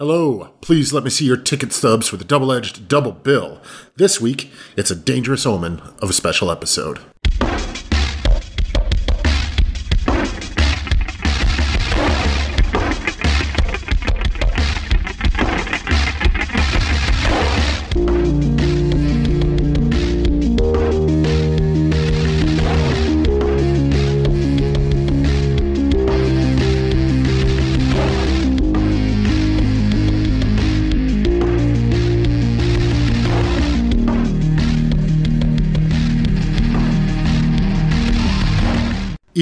Hello, please let me see your ticket stubs for the double edged double bill. This week, it's a dangerous omen of a special episode.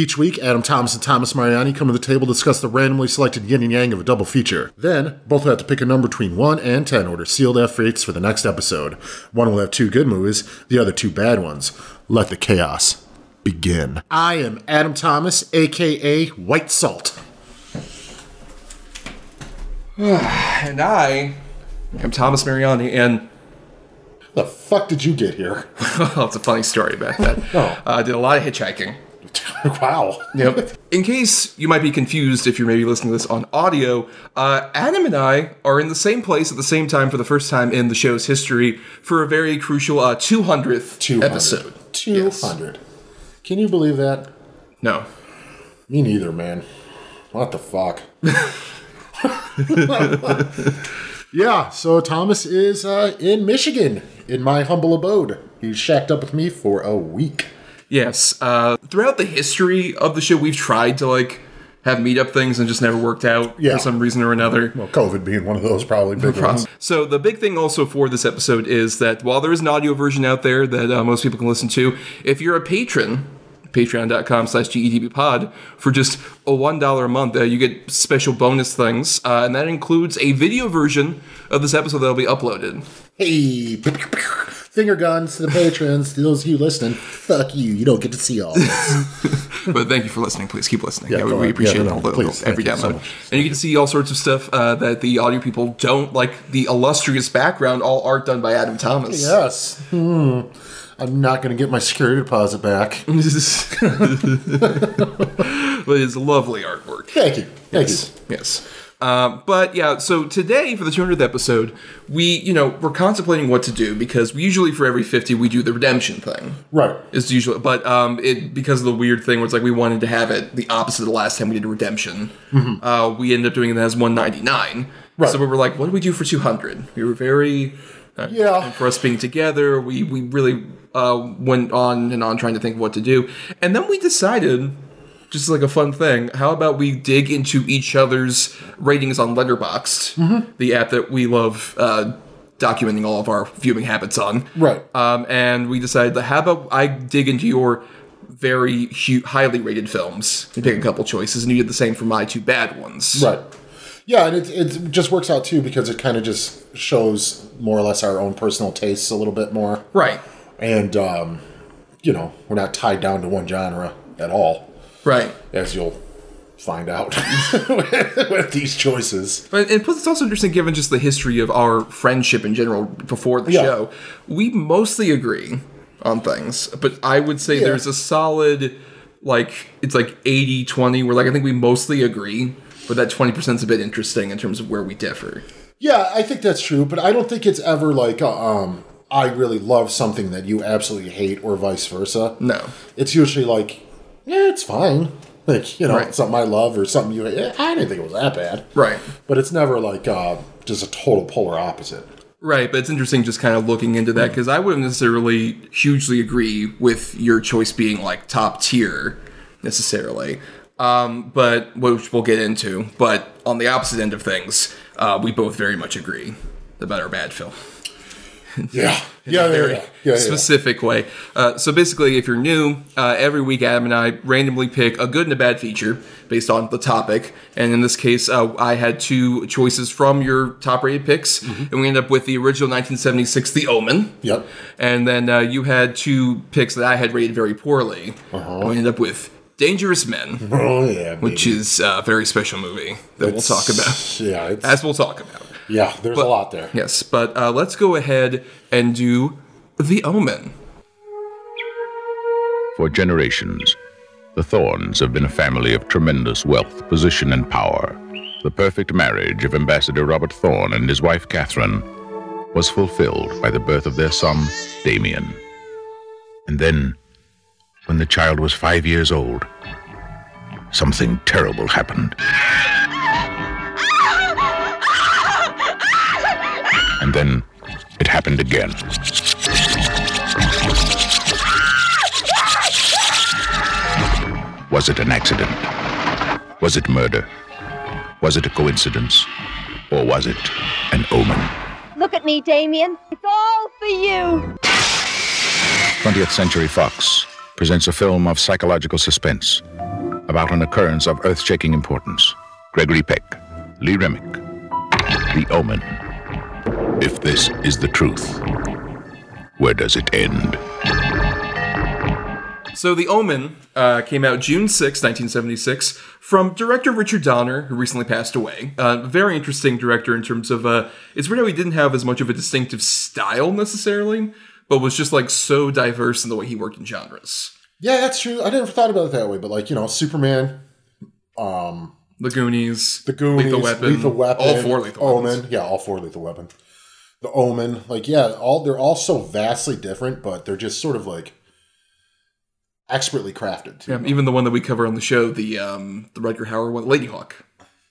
Each week, Adam Thomas and Thomas Mariani come to the table to discuss the randomly selected yin and yang of a double feature. Then, both have to pick a number between 1 and 10 order sealed F rates for the next episode. One will have two good movies, the other two bad ones. Let the chaos begin. I am Adam Thomas, aka White Salt. And I am Thomas Mariani, and The fuck did you get here? well, it's a funny story back then. Oh. Uh, I did a lot of hitchhiking. wow. Yep. In case you might be confused if you're maybe listening to this on audio, uh, Adam and I are in the same place at the same time for the first time in the show's history for a very crucial uh, 200th 200. episode. 200. Can you believe that? No. Me neither, man. What the fuck? yeah, so Thomas is uh, in Michigan, in my humble abode. He's shacked up with me for a week. Yes. Uh, throughout the history of the show, we've tried to like have meetup things and just never worked out Yeah. for some reason or another. Well, COVID being one of those probably big ones. So the big thing also for this episode is that while there is an audio version out there that uh, most people can listen to, if you're a patron, patreon.com slash dedbpod, for just a $1 a month, uh, you get special bonus things, uh, and that includes a video version of this episode that'll be uploaded. Hey, finger guns to the patrons, to those of you listening. Fuck you, you don't get to see all this. but thank you for listening. Please keep listening. Yeah, we, we appreciate Yeah, no, all the, please. every you so download. and you to see all sorts of stuff uh, that the audio people don't, like the illustrious background, all art done by Adam Thomas. yes. Hmm. I'm not going to get my security deposit back. but it's lovely artwork. Thank you. Thank Yes. you. Yes. Um, but yeah, so today for the 200th episode, we, you know, we're contemplating what to do because we usually for every 50 we do the redemption thing. Right. It's usually, but um, it because of the weird thing where it's like we wanted to have it the opposite of the last time we did a redemption. Uh, we ended up doing it as 199. Right. So we were like, what do we do for 200? We were very uh, Yeah. and for us being together, we we really uh, went on and on trying to think of what to do, and then we decided, just like a fun thing, how about we dig into each other's ratings on Letterboxd, Mm-hmm. the app that we love uh, documenting all of our viewing habits on, Right. Um, and we decided that how about I dig into your very hu- highly rated films and pick a couple choices, and you did the same for my two bad ones, Right. Yeah, and it, it just works out too because it kind of just shows more or less our own personal tastes a little bit more. Right. And, um, you know, we're not tied down to one genre at all, Right. as you'll find out with, with these choices. But and plus, it's also interesting given just the history of our friendship in general before the Yeah. show. We mostly agree on things, but I would say Yeah. there's a solid, like, it's like 80 20, where, like, I think we mostly agree, but that 20% is a bit interesting in terms of where we differ. Yeah, I think that's true, but I don't think it's ever like, uh, um, I really love something that you absolutely hate or vice versa. No. It's usually like, yeah, it's fine. Like, you know, Right. something I love or something you. I didn't think it was that bad. Right. But it's never like uh, just a total polar opposite. Right, but it's interesting just kind of looking into that because I wouldn't necessarily hugely agree with your choice being like top tier necessarily. Um, but which we'll get into. But on the opposite end of things, uh, we both very much agree about our bad film. Yeah. Yeah, very yeah. yeah, yeah. specific way. Uh, so basically, if you're new, uh, every week Adam and I randomly pick a good and a bad feature based on the topic. And in this case, uh, I had two choices from your top rated picks, Mm-hmm. and we ended up with the original 1976 The Omen. Yep. And then uh, you had two picks that I had rated very poorly. Uh-huh. And we ended up with Dangerous Men, Oh, yeah. which is a very special movie that we'll talk about. Yeah, it's, As we'll talk about. Yeah there's a lot there. Yes, but uh, let's go ahead and do The Omen. For generations, the Thorns have been a family of tremendous wealth, position, and power. the perfect marriage of Ambassador Robert Thorne and his wife Catherine was fulfilled by the birth of their son, Damien. And then, when the child was five years old, something terrible happened. And then it happened again. Was it an accident? Was it murder? Was it a coincidence? Or was it an omen? Look at me, Damien. It's all for you. 20th Century Fox presents a film of psychological suspense about an occurrence of earth shaking importance. Gregory Peck, Lee Remick, The Omen. If this is the truth, where does it end? So The Omen uh, came out June 6, 1976, from director Richard Donner, who recently passed away. Uh, very interesting director in terms of, uh, it's weird how he didn't have as much of a distinctive style necessarily, but was just like so diverse in the way he worked in genres. Yeah, that's true. I never thought about it that way, but like you know, Superman, um, The Goonies, The Goonies, Lethal Weapon, Lethal Weapon, all four Lethal Omen, Weapons. yeah, all four Lethal Weapon, The Omen, like yeah, all they're all so vastly different, but they're just sort of like expertly crafted. Too. Yeah, even the one that we cover on the show, the um, the Rutger Hauer one, Ladyhawke.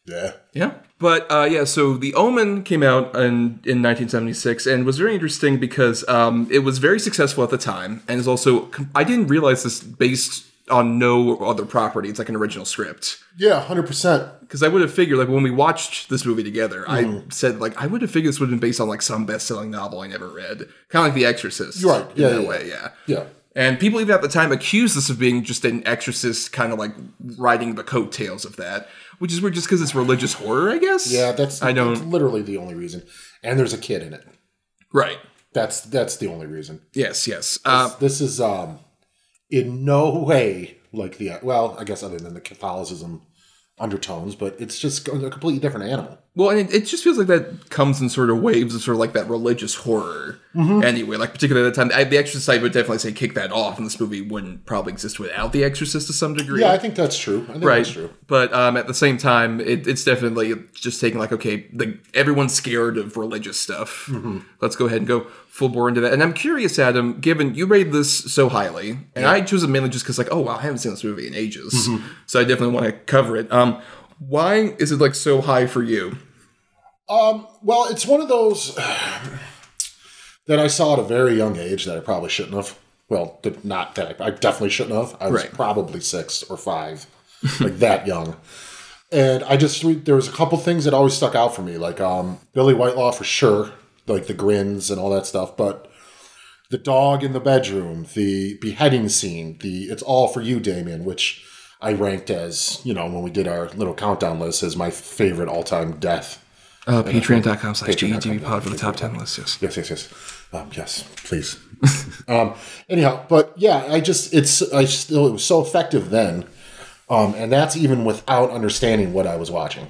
Yeah, Yeah. But uh, yeah, so The Omen came out in, in 1976 and was very interesting because um, it was very successful at the time and is also, I didn't realize this based on no other property. It's like an original script. yeah, hundred percent. Because I would have figured, like, when we watched this movie together, Mm-hmm. I said, like, I would have figured this would have been based on, like, some best selling novel I never read. Kind of like The Exorcist. You're right. In Yeah, that yeah, way, yeah. Yeah, And people even at the time accused this of being just an exorcist kind of like riding the coattails of that, which is weird just because it's religious horror, I guess. yeah, that's I that's don't. literally the only reason. And there's a kid in it. Right. That's that's the only reason. Yes. Yes. Uh, this is um in no way like the well, I guess other than the Catholicism undertones, but it's just a completely different animal. Well, and it, it just feels like that comes in sort of waves of sort of like that religious horror. Mm-hmm. Anyway, like particularly at the time, I, the Exorcist I would definitely say kick that off, and this movie wouldn't probably exist without the Exorcist to some degree. Yeah, I think that's true. I think right that's true. but um, at the same time it, it's definitely just taking like okay the, everyone's scared of religious stuff Mm-hmm. let's go ahead and go full bore into that and i'm curious adam given you rated this so highly and i chose it mainly just because like oh wow i haven't seen this movie in ages Mm-hmm. so i definitely want to cover it um why is it like so high for you Um, well, it's one of those that I saw at a very young age that I probably shouldn't have. Well, not that I, I definitely shouldn't have. I was Right. probably six or five, like that young. And I just there was a couple things that always stuck out for me, like um, Billie Whitelaw for sure, like the grins and all that stuff. But the dog in the bedroom, the beheading scene, the "It's all for you, Damien," which I ranked as you know when we did our little countdown list as my favorite all time death. Uh, patreon.com slash pod for the top 10 list yes Yes, yes, yes. Um, yes, please. um, anyhow, but yeah, I just it's I still it was so effective then, um, and that's even without understanding what I was watching.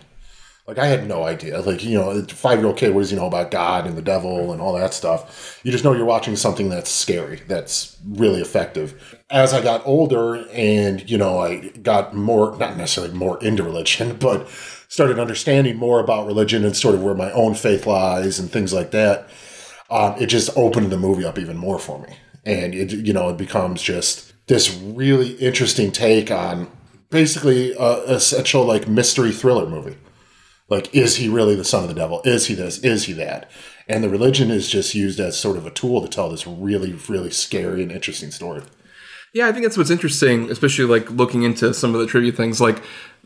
Like I had no idea. Like you know, five year old kid, what does he know about God and the devil and all that stuff? You just know you're watching something that's scary, that's really effective. As I got older, and you know, I got more not necessarily more into religion, but started understanding more about religion and sort of where my own faith lies and things like that um, it just opened the movie up even more for me. And it, you know, it becomes just this really interesting take on basically a essential like mystery thriller movie. Like, is he really the son of the devil? Is he this? Is he that? And the religion is just used as sort of a tool to tell this really, really scary and interesting story. Yeah, I think that's what's interesting, especially like looking into some of the trivia things. Like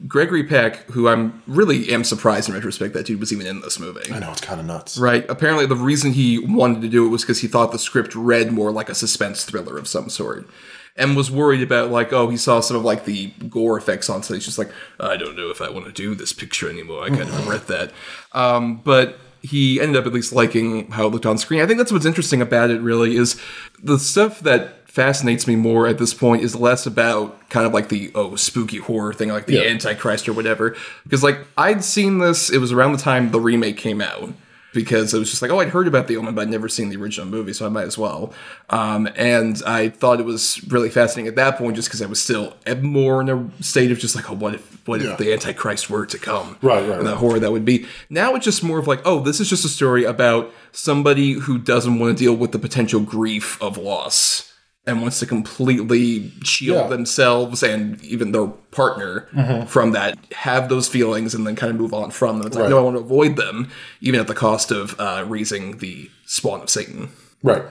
Gregory Peck, who I'm really am surprised in retrospect that dude was even in this movie. I know it's kind of nuts. Right. Apparently, the reason he wanted to do it was because he thought the script read more like a suspense thriller of some sort, and was worried about like, oh, he saw some of like the gore effects on set. He's just like, I don't know if I want to do this picture anymore. I kind of regret that. Um, but he ended up at least liking how it looked on screen. I think that's what's interesting about it. Really, is the stuff that fascinates me more at this point is less about kind of like the oh spooky horror thing like the Yeah. antichrist or whatever because like i'd seen this it was around the time the remake came out because it was just like, oh, I'd heard about The Omen, but I'd never seen the original movie, so I might as well. Um, and I thought it was really fascinating at that point, just because I was still more in a state of just like, oh, what if what Yeah. if the Antichrist were to come? Right, right, And the right. horror that would be. Now it's just more of like, oh, this is just a story about somebody who doesn't want to deal with the potential grief of loss and wants to completely shield Yeah. themselves and even their partner Mm-hmm. from that, have those feelings, and then kind of move on from them. It's like, no, I want to avoid them, even at the cost of uh, raising the spawn of Satan. Right.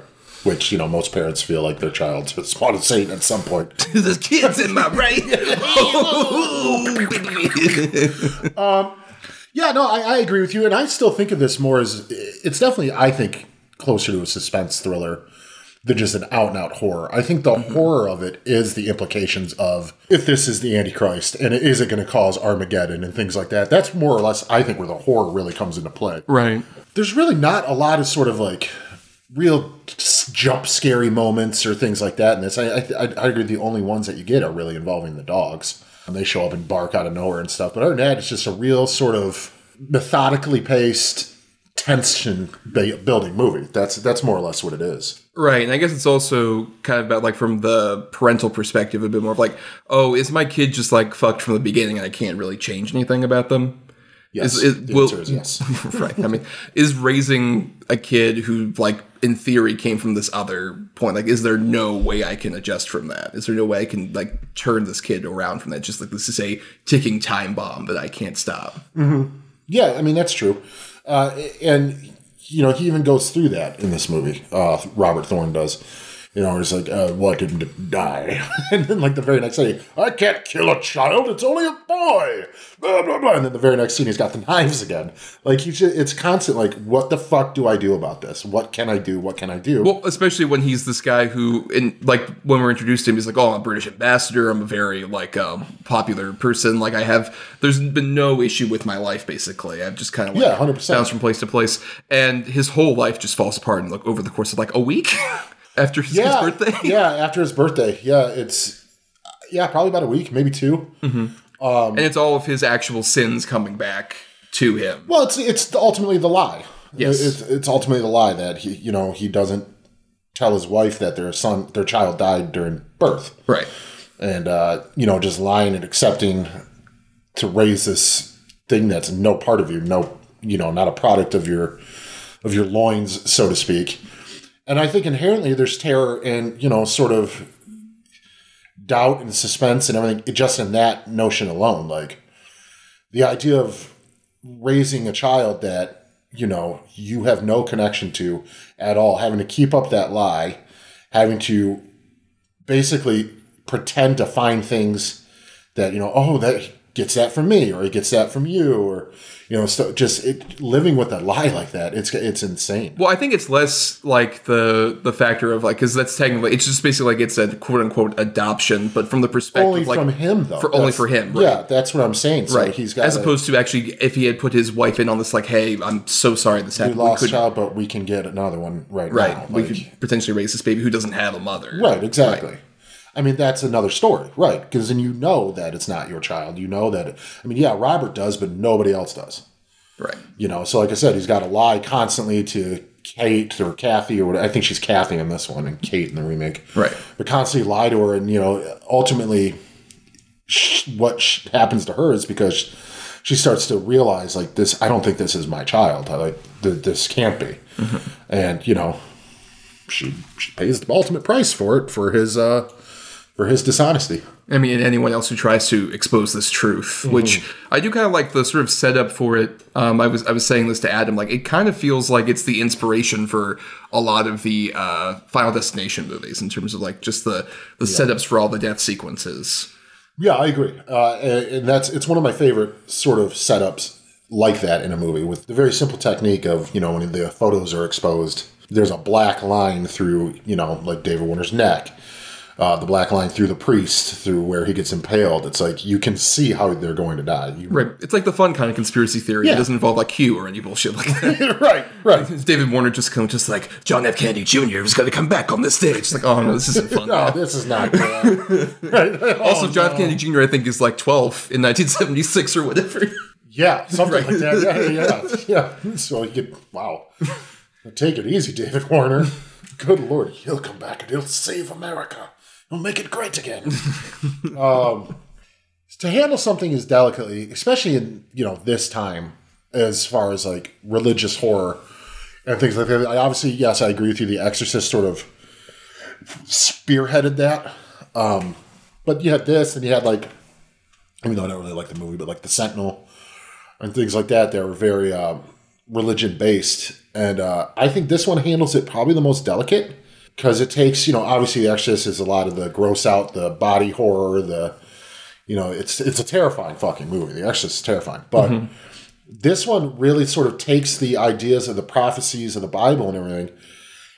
Which, you know, most parents feel like their child's spawn of Satan at some point. There's kids in my brain. Yeah, no, I, I agree with you, and I still think of this more as it's definitely, I think, closer to a suspense thriller than just an out and out horror. I think the Mm-hmm. horror of it is the implications of if this is the Antichrist and is it going to cause Armageddon and things like that. That's more or less, I think, where the horror really comes into play. right. There's really not a lot of sort of like real jump scary moments or things like that in this. I, I, I agree the only ones that you get are really involving the dogs. And they show up and bark out of nowhere and stuff. But other than that, it's just a real sort of methodically paced tension building movie. That's that's more or less what it is. Right, and I guess it's also kind of about like from the parental perspective, a bit more of like, oh, is my kid just like fucked from the beginning, and I can't really change anything about them? Yes, Is- is- the will- answer is yes. right. I mean, is raising a kid who, like, in theory, came from this other point? Like, is there no way I can adjust from that? Is there no way I can like turn this kid around from that? Just like this is a ticking time bomb that I can't stop. Yeah, I mean that's true, uh, and you know he even goes through that in this movie. Uh, Robert Thorne does. You know, he's like, uh, "Why didn't it die?" and then, like the very next day, "I can't kill a child. It's only a boy." Blah blah blah. And then the very next scene, he's got the knives again. Like he's just, it's constant. Like, what the fuck do I do about this? What can I do? What can I do? Well, especially when he's this guy who, in like when we're introduced to him, he's like, "Oh, I'm a British ambassador. I'm a very like um, popular person. Like I have, there's been no issue with my life. Basically, I've just kind of like Yeah, 100%. bounced from place to place, and his whole life just falls apart in like over the course of like a week after his, yeah, his birthday. yeah, after his birthday. Yeah, it's yeah, probably about a week, maybe two. and it's all of his actual sins coming back to him. Well, it's it's ultimately the lie. Yes. it's, it's ultimately the lie that he, you know, he doesn't tell his wife that their son, their child died during birth, Right. and uh, you know, just lying and accepting to raise this thing that's no part of you, no, you know, not a product of your of your loins, so to speak. And I think inherently there's terror and you know, sort of doubt and suspense and everything just in that notion alone, like the idea of raising a child that you know you have no connection to at all having to keep up that lie having to basically pretend to find things that you know oh that gets that from me or he gets that from you or you know so just it, living with a lie like that it's it's insane Well, I think it's less like the the factor of like because that's technically it's just basically like it's a quote unquote adoption, but from the perspective only like from him though for only for him, right. yeah that's what i'm saying so right. he's got as a- opposed to actually if he had put his wife in on this like, hey, I'm so sorry this we happened. lost could, child but we can get another one right right. now we Like- could potentially raise this baby who doesn't have a mother. Right, exactly. I mean, that's another story, right? Because then you know that it's not your child. You know that, I mean, yeah, Robert does, but nobody else does. Right. You know, so like I said, he's got to lie constantly to Kate or Kathy or whatever. I think she's Kathy in this one and Kate in the remake. Right. But constantly lie to her, and, you know, ultimately sh- what sh- happens to her is because she starts to realize, like, this, I don't think this is my child. I, like, th- this can't be. And, you know, she, she pays the ultimate price for it for his uh for his dishonesty. I mean, anyone else who tries to expose this truth, which I do kind of like the sort of setup for it. Um, I was I was saying this to Adam, like it kind of feels like it's the inspiration for a lot of the uh, Final Destination movies in terms of like just the the setups for all the death sequences. Yeah, I agree. Uh, and, and that's it's one of my favorite sort of setups like that in a movie with the very simple technique of you know when the photos are exposed, there's a black line through you know like David Warner's neck. Uh, the black line through the priest, through where he gets impaled. It's like you can see how they're going to die. You, Right, it's like the fun kind of conspiracy theory. It Yeah. doesn't involve like Q or any bullshit like that. right, right. It's David Warner just kind of just like John F. Kennedy Jr. is going to come back on the stage. It's like, oh no, this isn't fun. No, this is not. Uh, right. also, John F. Kennedy Jr. I think is like 12 in 1976 or whatever. Yeah, something like that. Yeah, yeah, yeah. So you get wow. Take it easy, David Warner. Good lord, he'll come back and he'll save America. He'll make it great again. um, to handle something as delicately, especially in you know this time, as far as like religious horror and things like that. I obviously, yes, I agree with you. The Exorcist sort of spearheaded that. Um, but you had this, and you had like, even though I don't really like the movie, but like the Sentinel and things like that. They were very um, religion based, and uh, I think this one handles it probably the most delicate because it takes you know obviously the Exorcist is a lot of the gross out, the body horror, the you know it's it's a terrifying fucking movie. The Exorcist is terrifying, but. Mm-hmm. This one really sort of takes the ideas of the prophecies of the Bible and everything,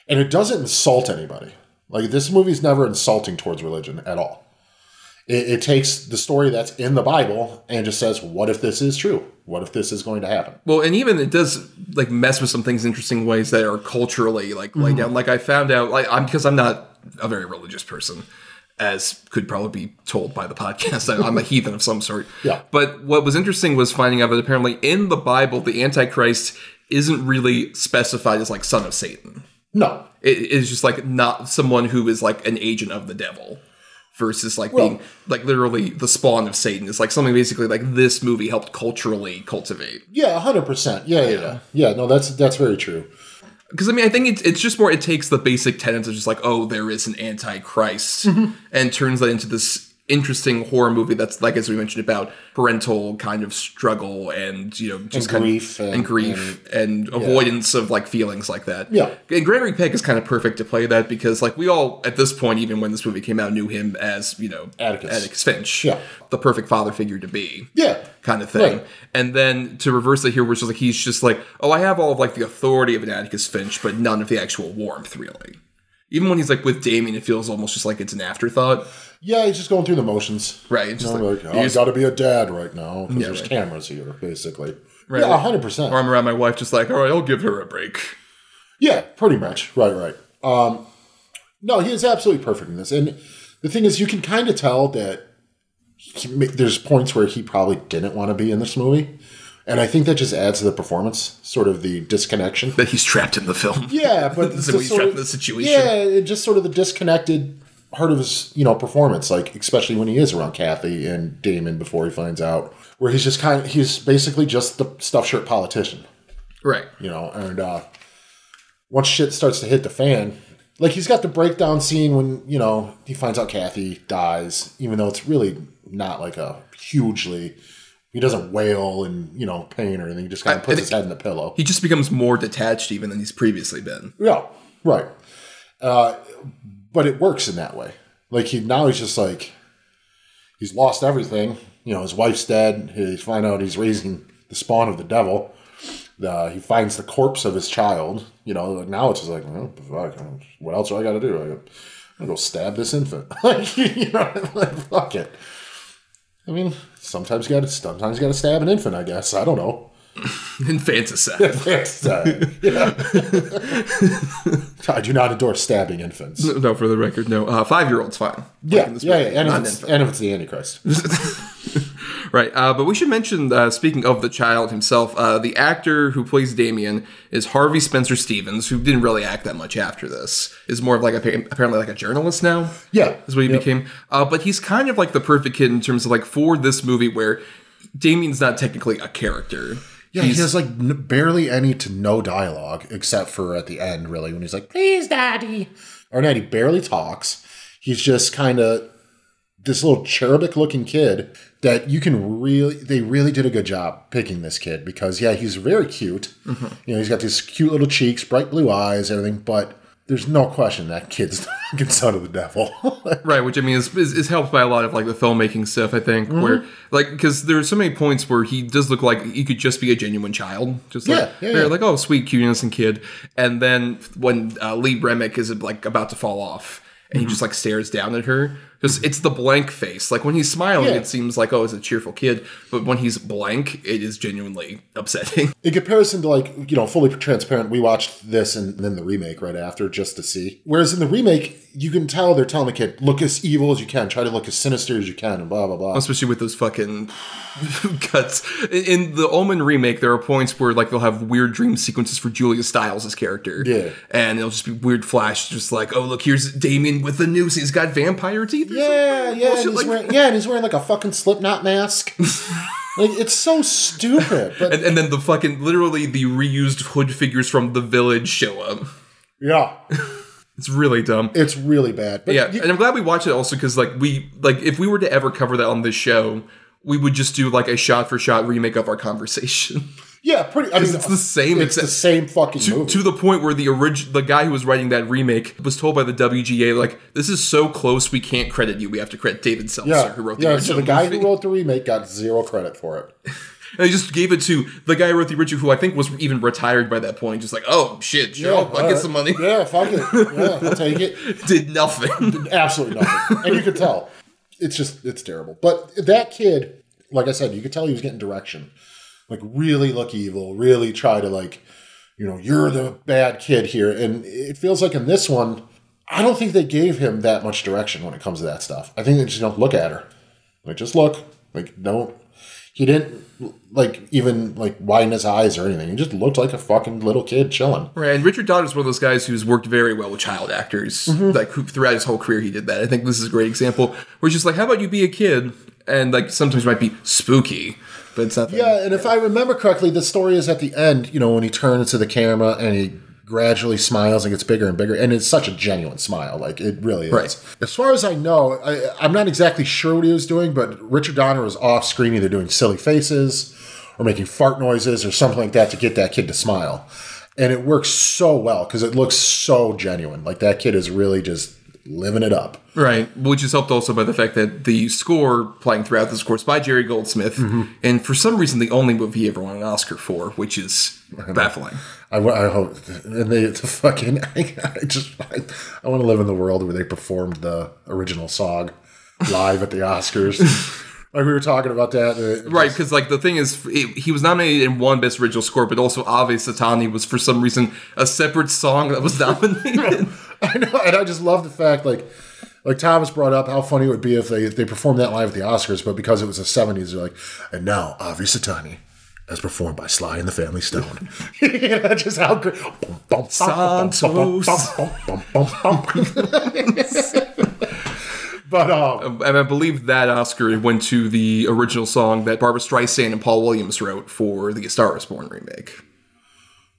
and it doesn't insult anybody. Like this movie's never insulting towards religion at all. It, it, takes the story that's in the Bible and just says, "What if this is true? What if this is going to happen?" Well, and even it does like mess with some things interesting ways that are culturally like laid down. Mm-hmm. Like I found out, like I'm because I'm not a very religious person, as could probably be told by the podcast. I'm a heathen of some sort. Yeah. But what was interesting was finding out that apparently in the Bible, the Antichrist isn't really specified as like son of Satan. No, It is just like not someone who is like an agent of the devil versus like Well- being like literally the spawn of Satan. It's like something basically like this movie helped culturally cultivate. yeah, hundred percent. Yeah, yeah, yeah, yeah. No, that's that's very true. Because I mean, I think it's it's just more. It takes the basic tenets of just like, oh, there is an antichrist, mm-hmm. and turns that into this interesting horror movie that's like as we mentioned about parental kind of struggle and you know just kind grief of, and- and, grief and, avoidance of like feelings like that. Yeah. and Gregory Peck is kind of perfect to play that because like we all at this point, even when this movie came out, knew him as you know Atticus. Finch, Yeah. the perfect father figure to be Yeah, kind of thing. Right. And then to reverse it here, which is like he's just like, oh, I have all of like the authority of an Atticus Finch, but none of the actual warmth, really. Even when he's like with Damien, it feels almost just like it's an afterthought, yeah. He's just going through the motions. right? You Just know, like, like, oh, he's got to be a dad right now because Yeah, there's right. cameras here, basically. Right, Yeah, hundred percent. Or I'm around my wife, just like, all right, I'll give her a break. Yeah, pretty much. Right, right. Um, no, he is absolutely perfect in this. And the thing is, you can kind of tell that he, there's points where he probably didn't want to be in this movie. And I think that just adds to the performance, sort of the disconnection. That he's trapped in the film. Yeah, but So he's trapped of- in the situation. Yeah, just sort of the disconnected part of his, you know, performance, like especially when he is around Kathy and Damon before he finds out, where he's just kind of he's basically just the stuff shirt politician Right. you know, and uh, once shit starts to hit the fan, like he's got the breakdown scene when you know he finds out Kathy dies, even though it's really not like a hugely. He doesn't wail and you know pain or anything. He just kind of puts his head in the pillow. He just becomes more detached even than he's previously been. Yeah, right. Uh, but it works in that way. Like he now he's just like he's lost everything. You know, his wife's dead. He find out he's raising the spawn of the devil. Uh, he finds the corpse of his child. You know, now it's just like, fuck, what else do I got to do? I go stab this infant. like, you know, like fuck it. I mean, sometimes you got to sometimes you got to stab an infant. I guess I don't know. Infanticide. Uh, yeah. I do not endorse stabbing infants. no, for the record, no. Uh, Five year old's fine. Yeah, yeah, yeah. And if, it's, and if it's the Antichrist. Right, uh, but we should mention, uh, speaking of the child himself, uh, the actor who plays Damien is Harvey Spencer Stevens, who didn't really act that much after this. Is more of like a, apparently like a journalist now. Yeah. is what he Yep. became. Uh, but he's kind of like the perfect kid in terms of like for this movie where Damien's not technically a character. Yeah, he has like n- barely any to no dialogue except for at the end, really, when he's like, "Please, Daddy," or. He barely talks. He's just kind of this little cherubic-looking kid that you can really. They really did a good job picking this kid because yeah, he's very cute. Mm-hmm. You know, he's got these cute little cheeks, bright blue eyes, everything. But there's no question that kid's the son of the devil. Right, which I mean is, is, is helped by a lot of like the filmmaking stuff. I think where Mm-hmm. like because there are so many points where he does look like he could just be a genuine child, just like Yeah, yeah, yeah. like oh sweet cute innocent kid, and then when uh, Lee Remick is like about to fall off and Mm-hmm. he just like stares down at her, Because it's the blank face. Like when he's smiling, Yeah. it seems like, oh, it's a cheerful kid. But when he's blank, it is genuinely upsetting. In comparison to like, you know, fully transparent, we watched this and then the remake right after just to see. Whereas in the remake, you can tell they're telling the kid, look as evil as you can, try to look as sinister as you can, and blah blah blah. Especially with those fucking cuts. In, in the Omen remake, there are points where like they'll have weird dream sequences for Julia Stiles' character. Yeah. And it'll just be weird flash, just like, oh look, here's Damien with the noose. He's got vampire teeth. Yeah, yeah, and he's like wearing, yeah, and he's wearing like a fucking Slipknot mask. like it's so stupid, but And, and then the fucking literally the reused hood figures from the village show up. yeah, It's really dumb. it's really bad. But yeah, you- and I'm glad we watched it also because like we like if we were to ever cover that on this show, we would just do like a shot for shot remake of our conversation yeah, pretty. I mean, it's the same It's the same fucking to, movie. to the point where the orig- the guy who was writing that remake was told by the WGA like this is so close we can't credit you. We have to credit David Seltzer yeah, who wrote the yeah. original So the guy movie. who wrote the remake got zero credit for it. and he just gave it to the guy who wrote the original who I think was even retired by that point. Just like oh shit, sure, I'll, I'll all get right. some money. Yeah, fuck it. Yeah, I'll take it. Did nothing. Absolutely nothing. and you could tell. It's just, it's terrible. But that kid, like I said, you could tell he was getting direction. Like, really look evil, really try to, like, you know, you're the bad kid here. And it feels like in this one, I don't think they gave him that much direction when it comes to that stuff. I think they just don't look at her. Like, just look. Like, don't. He didn't, like, even, like, widen his eyes or anything. He just looked like a fucking little kid chilling. Right, and Richard Donner's one of those guys who's worked very well with child actors. Mm-hmm. Like who, throughout his whole career, he did that. I think this is a great example where he's just like, "How about you be a kid?" And like sometimes it might be spooky, but it's not. Yeah, and if I remember correctly, the story is at the end, you know, when he turns to the camera and he gradually smiles and gets bigger and bigger, and it's such a genuine smile. Like, it really is. Right. As far as I know, I, I'm not exactly sure what he was doing, but Richard Donner was off screen either doing silly faces or making fart noises or something like that to get that kid to smile. And it works so well because it looks so genuine. Like, that kid is really just living it up. Right, which is helped also by the fact that the score playing throughout this course by Jerry Goldsmith, Mm-hmm. and for some reason the only movie he ever won an Oscar for, which is baffling. I, I hope, and they the fucking. I just I, I want to live in the world where they performed the original song live at the Oscars. like we were talking about that, uh, Right, because like the thing is, it, he was nominated in one Best Original Score, but also Ave Satani was for some reason a separate song that was nominated. I know, and I just love the fact like. Like Thomas brought up how funny it would be if they, they performed that live at the Oscars, but because it was the 70s, they're like, and now Ave Satani, as performed by Sly and the Family Stone. you know, just how good. Santos. but um, and I believe that Oscar went to the original song that Barbra Streisand and Paul Williams wrote for the A Star Is Born remake.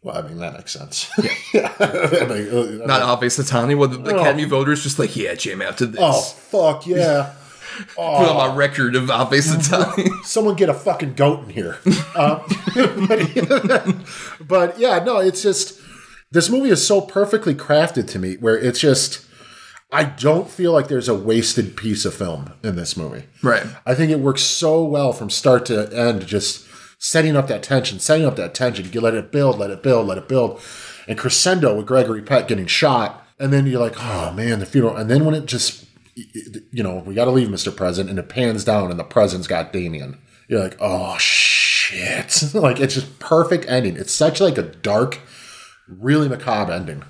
Well, I mean that makes sense. Yeah, I mean, uh, Not Ave Satani. Well, the, Academy voters just like, yeah, jam out to this. oh fuck yeah. Put on my record of Ave Satani. someone get a fucking goat in here. Uh, but, but yeah, no, it's just this movie is so perfectly crafted to me where it's just I don't feel like there's a wasted piece of film in this movie. right. I think it works so well from start to end, just setting up that tension, setting up that tension. You let it build, let it build, let it build. And crescendo with Gregory Peck getting shot. And then you're like, oh man, the funeral. And then when it just, you know, we got to leave Mr. President, and it pans down and the president's got Damien. You're like, oh shit. like it's just perfect ending. It's such like a dark, really macabre ending.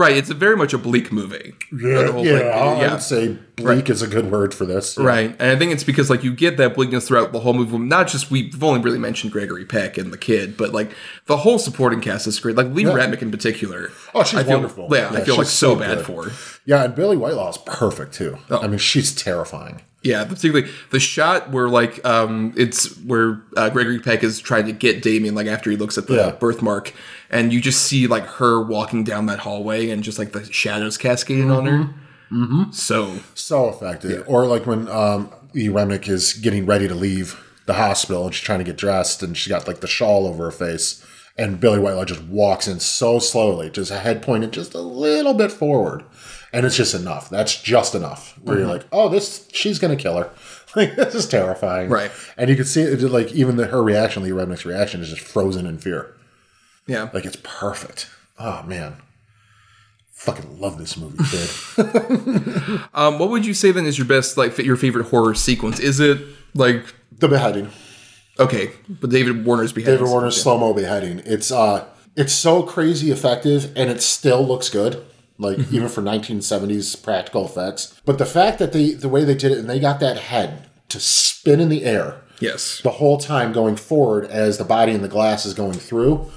Right. It's a very much a bleak movie. Whole yeah, thing. I would say bleak is a good word for this. Right, and I think it's because like you get that bleakness throughout the whole movie. Not just we've only really mentioned Gregory Peck and the kid, but like the whole supporting cast is great. Like Lee Remick in particular. Oh, she's I feel, wonderful. Yeah, I feel like so, so bad good. for her. Yeah, and Billie Whitelaw's perfect too. Oh. I mean, she's terrifying. Yeah, particularly the shot where like um it's where uh, Gregory Peck is trying to get Damien like after he looks at the Yeah. birthmark, and you just see like her walking down that hallway and just like the shadows cascading on her. Mm-hmm. So So effective. Or like when um, E. Remick is getting ready to leave the hospital and she's trying to get dressed and she's got like the shawl over her face. And Billie Whitelaw just walks in so slowly, just a head pointed just a little bit forward. And it's just enough. That's just enough. Where you're like, oh, this, she's going to kill her. Like, this is terrifying. Right. And you can see it, like, even the, her reaction, Lee Remick's reaction is just frozen in fear. Yeah, Like, it's perfect. Oh, man. Fucking love this movie, kid. Um, what would you say then is your best, like, your favorite horror sequence? Is it like the beheading. okay, but David Warner's beheading? David Warner's slow mo beheading. It's uh, it's so crazy effective, and it still looks good. Like even for 1970s practical effects. But the fact that they the way they did it, and they got that head to spin in the air Yes. the whole time going forward as the body in the glass is going through.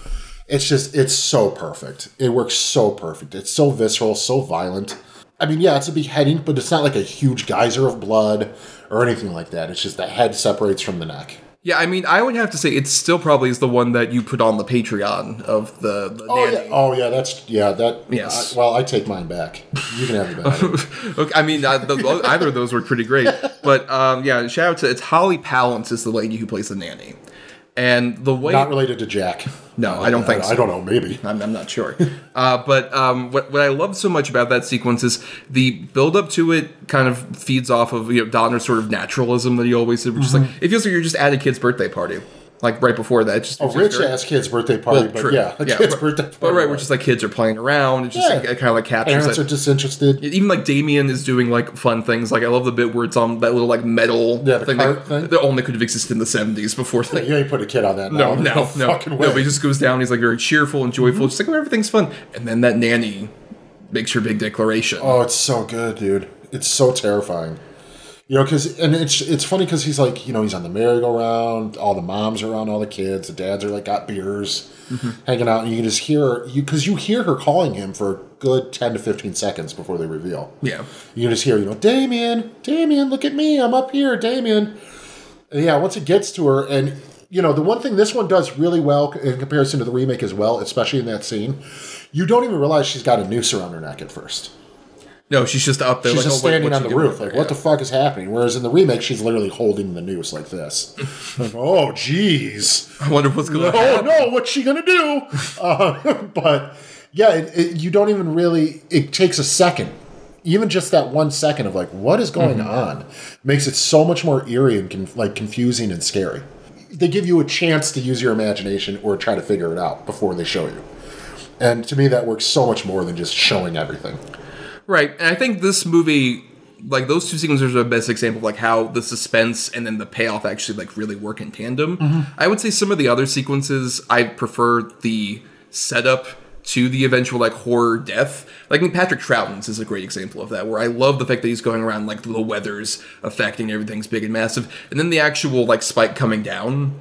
It's just it's so perfect. It works so perfect. It's so visceral, so violent. I mean, yeah, it's a beheading, but it's not like a huge geyser of blood or anything like that. It's just the head separates from the neck. Yeah, I mean, I would have to say it still probably is the one that you put on the Patreon of the, the Oh nanny. yeah, oh yeah, that's yeah that. Yes. I- well, I take mine back. You can have the. Okay, I mean, uh, the, either of those were pretty great. But um, yeah, shout out to it's Holly Palance is the lady who plays the nanny, and the way not related to Jack. No, I don't think I, so. don't know. Maybe. I'm, I'm not sure. Uh, but um, what, what I love so much about that sequence is the build up to it kind of feeds off of you know Donner's sort of naturalism that he always did, which is like it feels like you're just at a kid's birthday party, like right before that. It's just A it's rich ass kid's birthday party, well, but true. yeah, a kid's but, birthday party. But right, we're just like kids are playing around. It's just Yeah. like, it kind of like captures parents that. are disinterested. even like Damien is doing like fun things. Like I love the bit where it's on that little like metal Yeah, the thing, cart that, thing. that only could have existed in the seventies before. Like, You ain't put a kid on that. no, no, no, no. way. But he just goes down. He's like very cheerful and joyful. Mm-hmm. Just like oh, everything's fun. And then that nanny makes her big declaration. Oh, it's so good, dude. It's so terrifying. You know, because and it's it's funny because he's like, you know, he's on the merry-go-round. All the moms are around, all the kids. The dads are like got beers, mm-hmm. hanging out, and you can just hear you because you hear her calling him for a good ten to fifteen seconds before they reveal. Yeah. You can just hear, you know, Damien, Damien, look at me, I'm up here, Damien. And yeah, once it gets to her, and you know, the one thing this one does really well in comparison to the remake as well, especially in that scene, you don't even realize she's got a noose around her neck at first. No, she's just up there. She's like, just oh, what- standing what's on the roof, like, there? what the fuck is happening? Whereas in the remake, she's literally holding the noose like this. like, oh, jeez. I wonder what's going to Oh no, what's she gonna do? Uh, but yeah, it, it, you don't even really. It takes a second, even just that one second of like, what is going Mm-hmm. on, makes it so much more eerie and con- like confusing and scary. They give you a chance to use your imagination or try to figure it out before they show you. And to me, that works so much more than just showing everything. Right, and I think this movie, like those two sequences, are the best example of like how the suspense and then the payoff actually like really work in tandem. Mm-hmm. I would say some of the other sequences, I prefer the setup to the eventual like horror death. Like I mean, Patrick Troughton's is a great example of that, where I love the fact that he's going around like the weather's affecting everything's big and massive, and then the actual like spike coming down.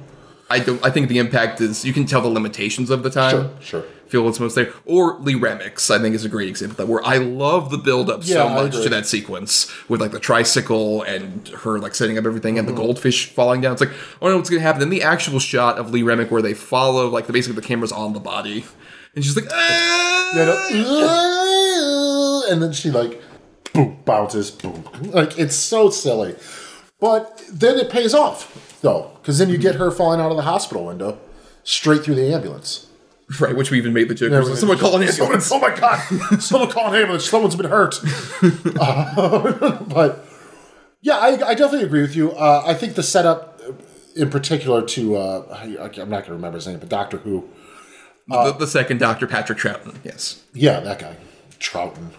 I don't. I think the impact is you can tell the limitations of the time Sure, sure. Feel what's most there. Or Lee Remick's, I think, is a great example of that, where I love the build up Yeah, so much to that sequence with like the tricycle and her like setting up everything and the Mm-hmm. goldfish falling down. It's like, oh no, what's gonna happen? Then the actual shot of Lee Remick where they follow, like the basically the camera's on the body. And she's like, ah! You know, and then she like boom bounces boom like it's so silly but then it pays off though because then you get her falling out of the hospital window straight through the ambulance right, which we even made the joke. Yeah, someone call an Someone- ambulance. oh my god someone call an ambulance someone's been hurt Uh, but yeah I, I definitely agree with you uh, i think the setup in particular to uh, I, i'm not going to remember his name but doctor who the, the second Doctor Patrick Troughton. Yes, yeah that guy trouton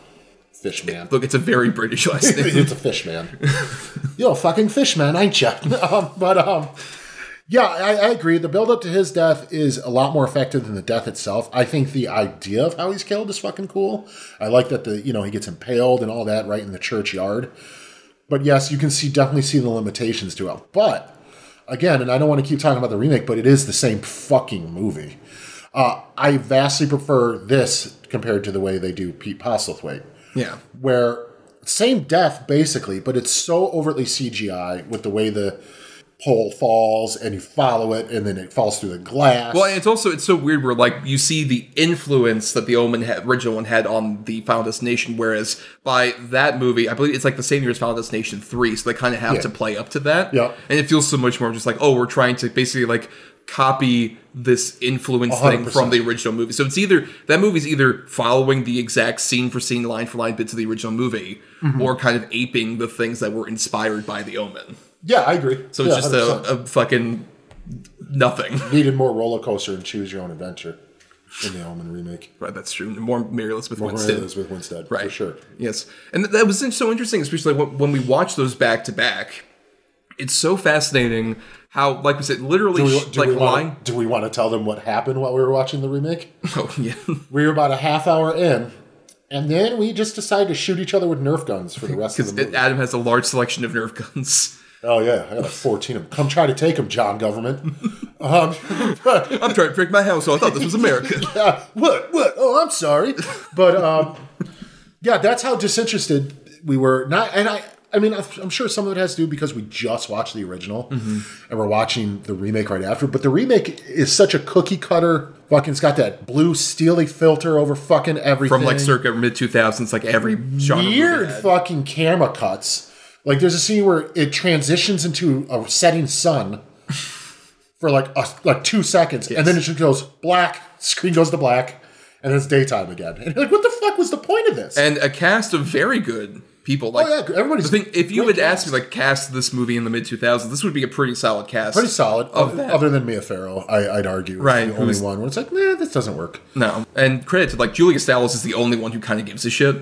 fish man look, it's a very British last name. it's a fish man. You're a fucking fish man, ain't you? Um, but um, yeah, I, I agree. The build up to his death is a lot more effective than the death itself. I think the idea of how he's killed is fucking cool. I like that the you know he gets impaled and all that right in the churchyard. But yes, you can see definitely see the limitations to it. But again, and I don't want to keep talking about the remake, but it is the same fucking movie. Uh, I vastly prefer this compared to the way they do Pete Postlethwaite yeah. where same death basically, but it's so overtly CGI with the way the pole falls and you follow it and then it falls through the glass. Well, and it's also it's so weird where like you see the influence that the Omen had, original one had on the Final Destination, whereas by that movie, I believe it's like the same year as Final Destination three, so they kind of have Yeah. to play up to that. Yeah. and it feels so much more just like oh, we're trying to basically like copy this influence thing 100%. from the original movie. So it's either that movie's either following the exact scene for scene, line for line bits of the original movie, Mm-hmm. or kind of aping the things that were inspired by the Omen. Yeah, I agree. So it's Yeah, just a, a fucking nothing. needed more roller coaster and choose your own adventure. in the Omen remake. Right, that's true. More Mary Elizabeth More Winstead. Elizabeth Winstead, Right. for sure. Yes. And th- that was so interesting, especially when, when we watch those back to back. It's so fascinating how, like we said, literally, Do we, do like we line. want, do we want to tell them what happened while we were watching the remake? Oh, yeah. We were about a half hour in, and then we just decided to shoot each other with Nerf guns for the rest of the movie. Adam has a large selection of Nerf guns. Oh yeah, I got like fourteen of them. Come try to take them, John Government. um, but, I'm trying to break my house, so I thought this was America. uh, what? What? Oh, I'm sorry, but um, yeah, that's how disinterested we were. Not, and I. I mean, I'm sure some of it has to do because we just watched the original Mm-hmm. and we're watching the remake right after. But the remake is such a cookie cutter. Fucking, it's got that blue steely filter over fucking everything. From like circa mid 2000s, like every genre. weird fucking camera cuts. Like there's a scene where it transitions into a setting sun for like a, like two seconds, and then it just goes black. Screen goes to black, and then it's daytime again. And you're like, what the fuck was the point of this? and a cast of very good people. Like, oh yeah, everybody's the thing, if you had asked me, like, cast this movie in the mid 2000s, this would be a pretty solid cast. pretty solid. Of Other, other than Mia Farrow, I, I'd argue, Right, the only one where it's like, nah, this doesn't work. No. And credit to, like, Julia Stiles is the only one who kind of gives a shit.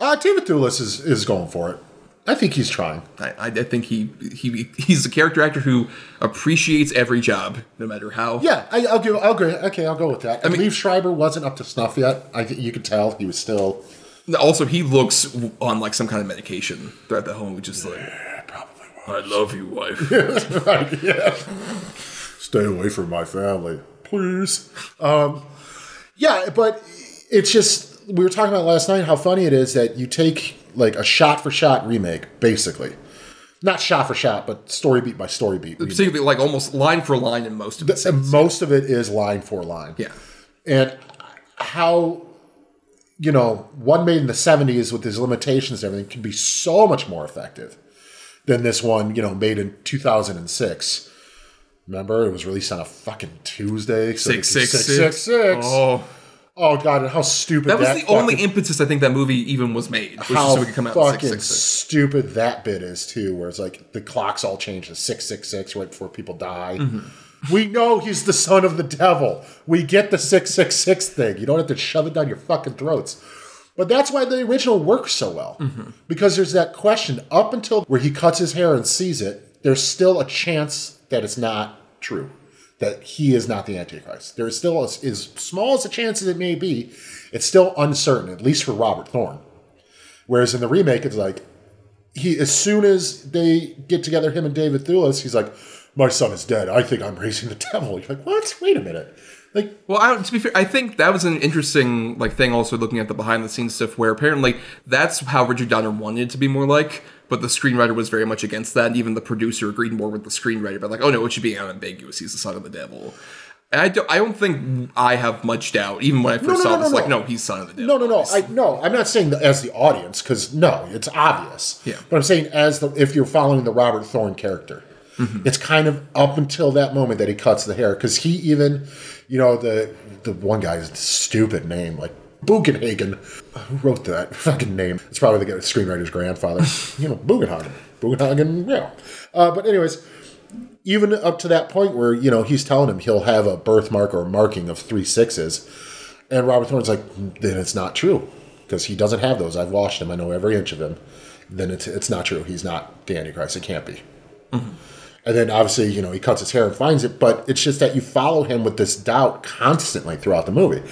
Uh, David Thewlis is is going for it. I think he's trying. I, I I think he, he he's a character actor who appreciates every job, no matter how. Yeah, I, I'll give. I'll agree. Okay, I'll go with that. I, mean- Liev Schreiber wasn't up to snuff yet. I you could tell he was still. Also, he looks on like some kind of medication throughout the whole which is like, Probably I love you, wife. right, yeah. Stay away from my family, please. Um, yeah, but it's just we were talking about last night how funny it is that you take like a shot for shot remake, basically, not shot for shot, but story beat by story beat. remake. Particularly, like almost line for line in most of it. And most of it is line for line. Yeah. and how you know one made in the 70s with his limitations and everything can be so much more effective than this one you know made in 2006 remember it was released on a fucking tuesday so Six it's six Oh, oh god and how stupid that was the only impetus I think that movie even was made, which is how so we could come out fucking six six six. stupid that bit is too where it's like the clocks all change to 666 right before people die Mm-hmm. we know he's the son of the devil we get the 666 thing you don't have to shove it down your fucking throats but that's why the original works so well Mm-hmm. because there's that question up until where he cuts his hair and sees it there's still a chance that it's not true that he is not the antichrist there is still as, as small as a chance as it may be it's still uncertain at least for robert thorne Whereas in the remake, it's like he as soon as they get together, him and David Thewlis, he's like, "My son is dead. I think I'm raising the devil." You're like, "What? Wait a minute." Like, Well, I, to be fair, I think that was an interesting like thing. Also, looking at the behind the scenes stuff, where apparently that's how Richard Donner wanted it to be more like, but the screenwriter was very much against that. And even the producer agreed more with the screenwriter, but like, oh no, it should be unambiguous. He's the son of the devil. And I don't, I don't think I have much doubt. Even when I first no, saw no, this, no, like, no. no, he's son of the devil. no, no, no. I no. I'm not saying as the audience because no, it's obvious. Yeah. But I'm saying as the if you're following the Robert Thorne character, Mm-hmm. it's kind of up until that moment that he cuts the hair because he even, you know, the the one guy's stupid name like. Bugenhagen. Who wrote that fucking name? It's probably the screenwriter's grandfather. you know, Bugenhagen. Bugenhagen, yeah. Uh, but anyways, even up to that point where you know he's telling him he'll have a birthmark or a marking of three sixes, and Robert Thorne's like, then it's not true because he doesn't have those. I've watched him. I know every inch of him. Then it's it's not true. He's not the Antichrist. It can't be. And then obviously, you know, he cuts his hair and finds it, but it's just that you follow him with this doubt constantly throughout the movie.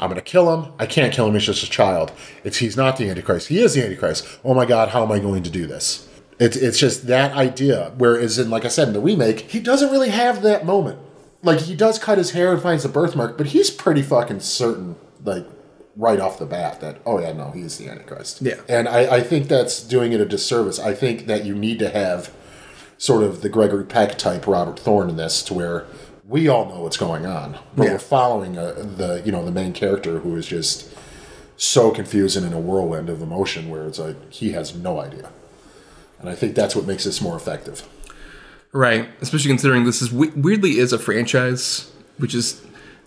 I'm going to kill him. I can't kill him. He's just a child. It's he's not the Antichrist. He is the Antichrist. Oh my God, how am I going to do this? It's it's just that idea. Whereas in, like I said, in the remake, he doesn't really have that moment. Like he does cut his hair and finds the birthmark, but he's pretty fucking certain, like right off the bat, that oh yeah, no, he's the Antichrist. Yeah. And I, I think that's doing it a disservice. I think that you need to have sort of the Gregory Peck type Robert Thorne in this, to where we all know what's going on, but Yeah. we're following uh the you know the main character who is just so confused and in a whirlwind of emotion, where it's like he has no idea, and I think that's what makes this more effective. Right, especially considering this is weirdly is a franchise, which is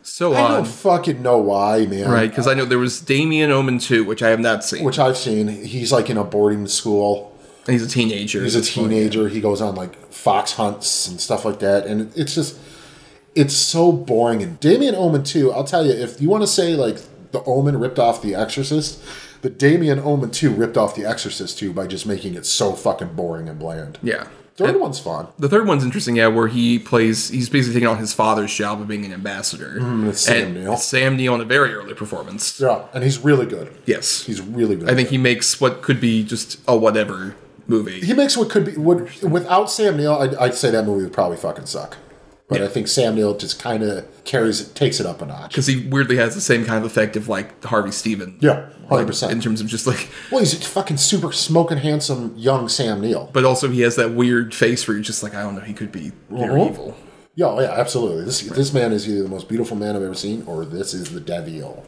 so I don't fucking know why, man. Right, because I know there was Damien Omen 2, which I have not seen. Which I've seen. He's like in a boarding school. and he's a teenager. He's a teenager. He goes on like fox hunts and stuff like that, and it's just it's so boring. And Damien Omen too. I'll tell you, if you want to say like the Omen ripped off The Exorcist, the Damien Omen two ripped off The Exorcist too by just making it so fucking boring and bland. Yeah. Third And one's fun. The third one's interesting, yeah, where he plays. He's basically taking on his father's job of being an ambassador. Mm, Sam Neill. Sam Neill in a very early performance. Yeah, and he's really good. Yes, He's really good. I think he makes what could be just a whatever movie. he makes what could be what without Sam Neill. I'd, I'd say that movie would probably fucking suck. But I think Sam Neill just kind of carries it, takes it up a notch. because he weirdly has the same kind of effect of like Harvey Steven. Yeah, hundred like, in terms of just like, Well, he's a fucking super smoking handsome young Sam Neill. but also he has that weird face where you're just like, I don't know, he could be Uh-huh. evil. Yeah, oh, yeah, absolutely. This this man is either the most beautiful man I've ever seen, or this is the devil.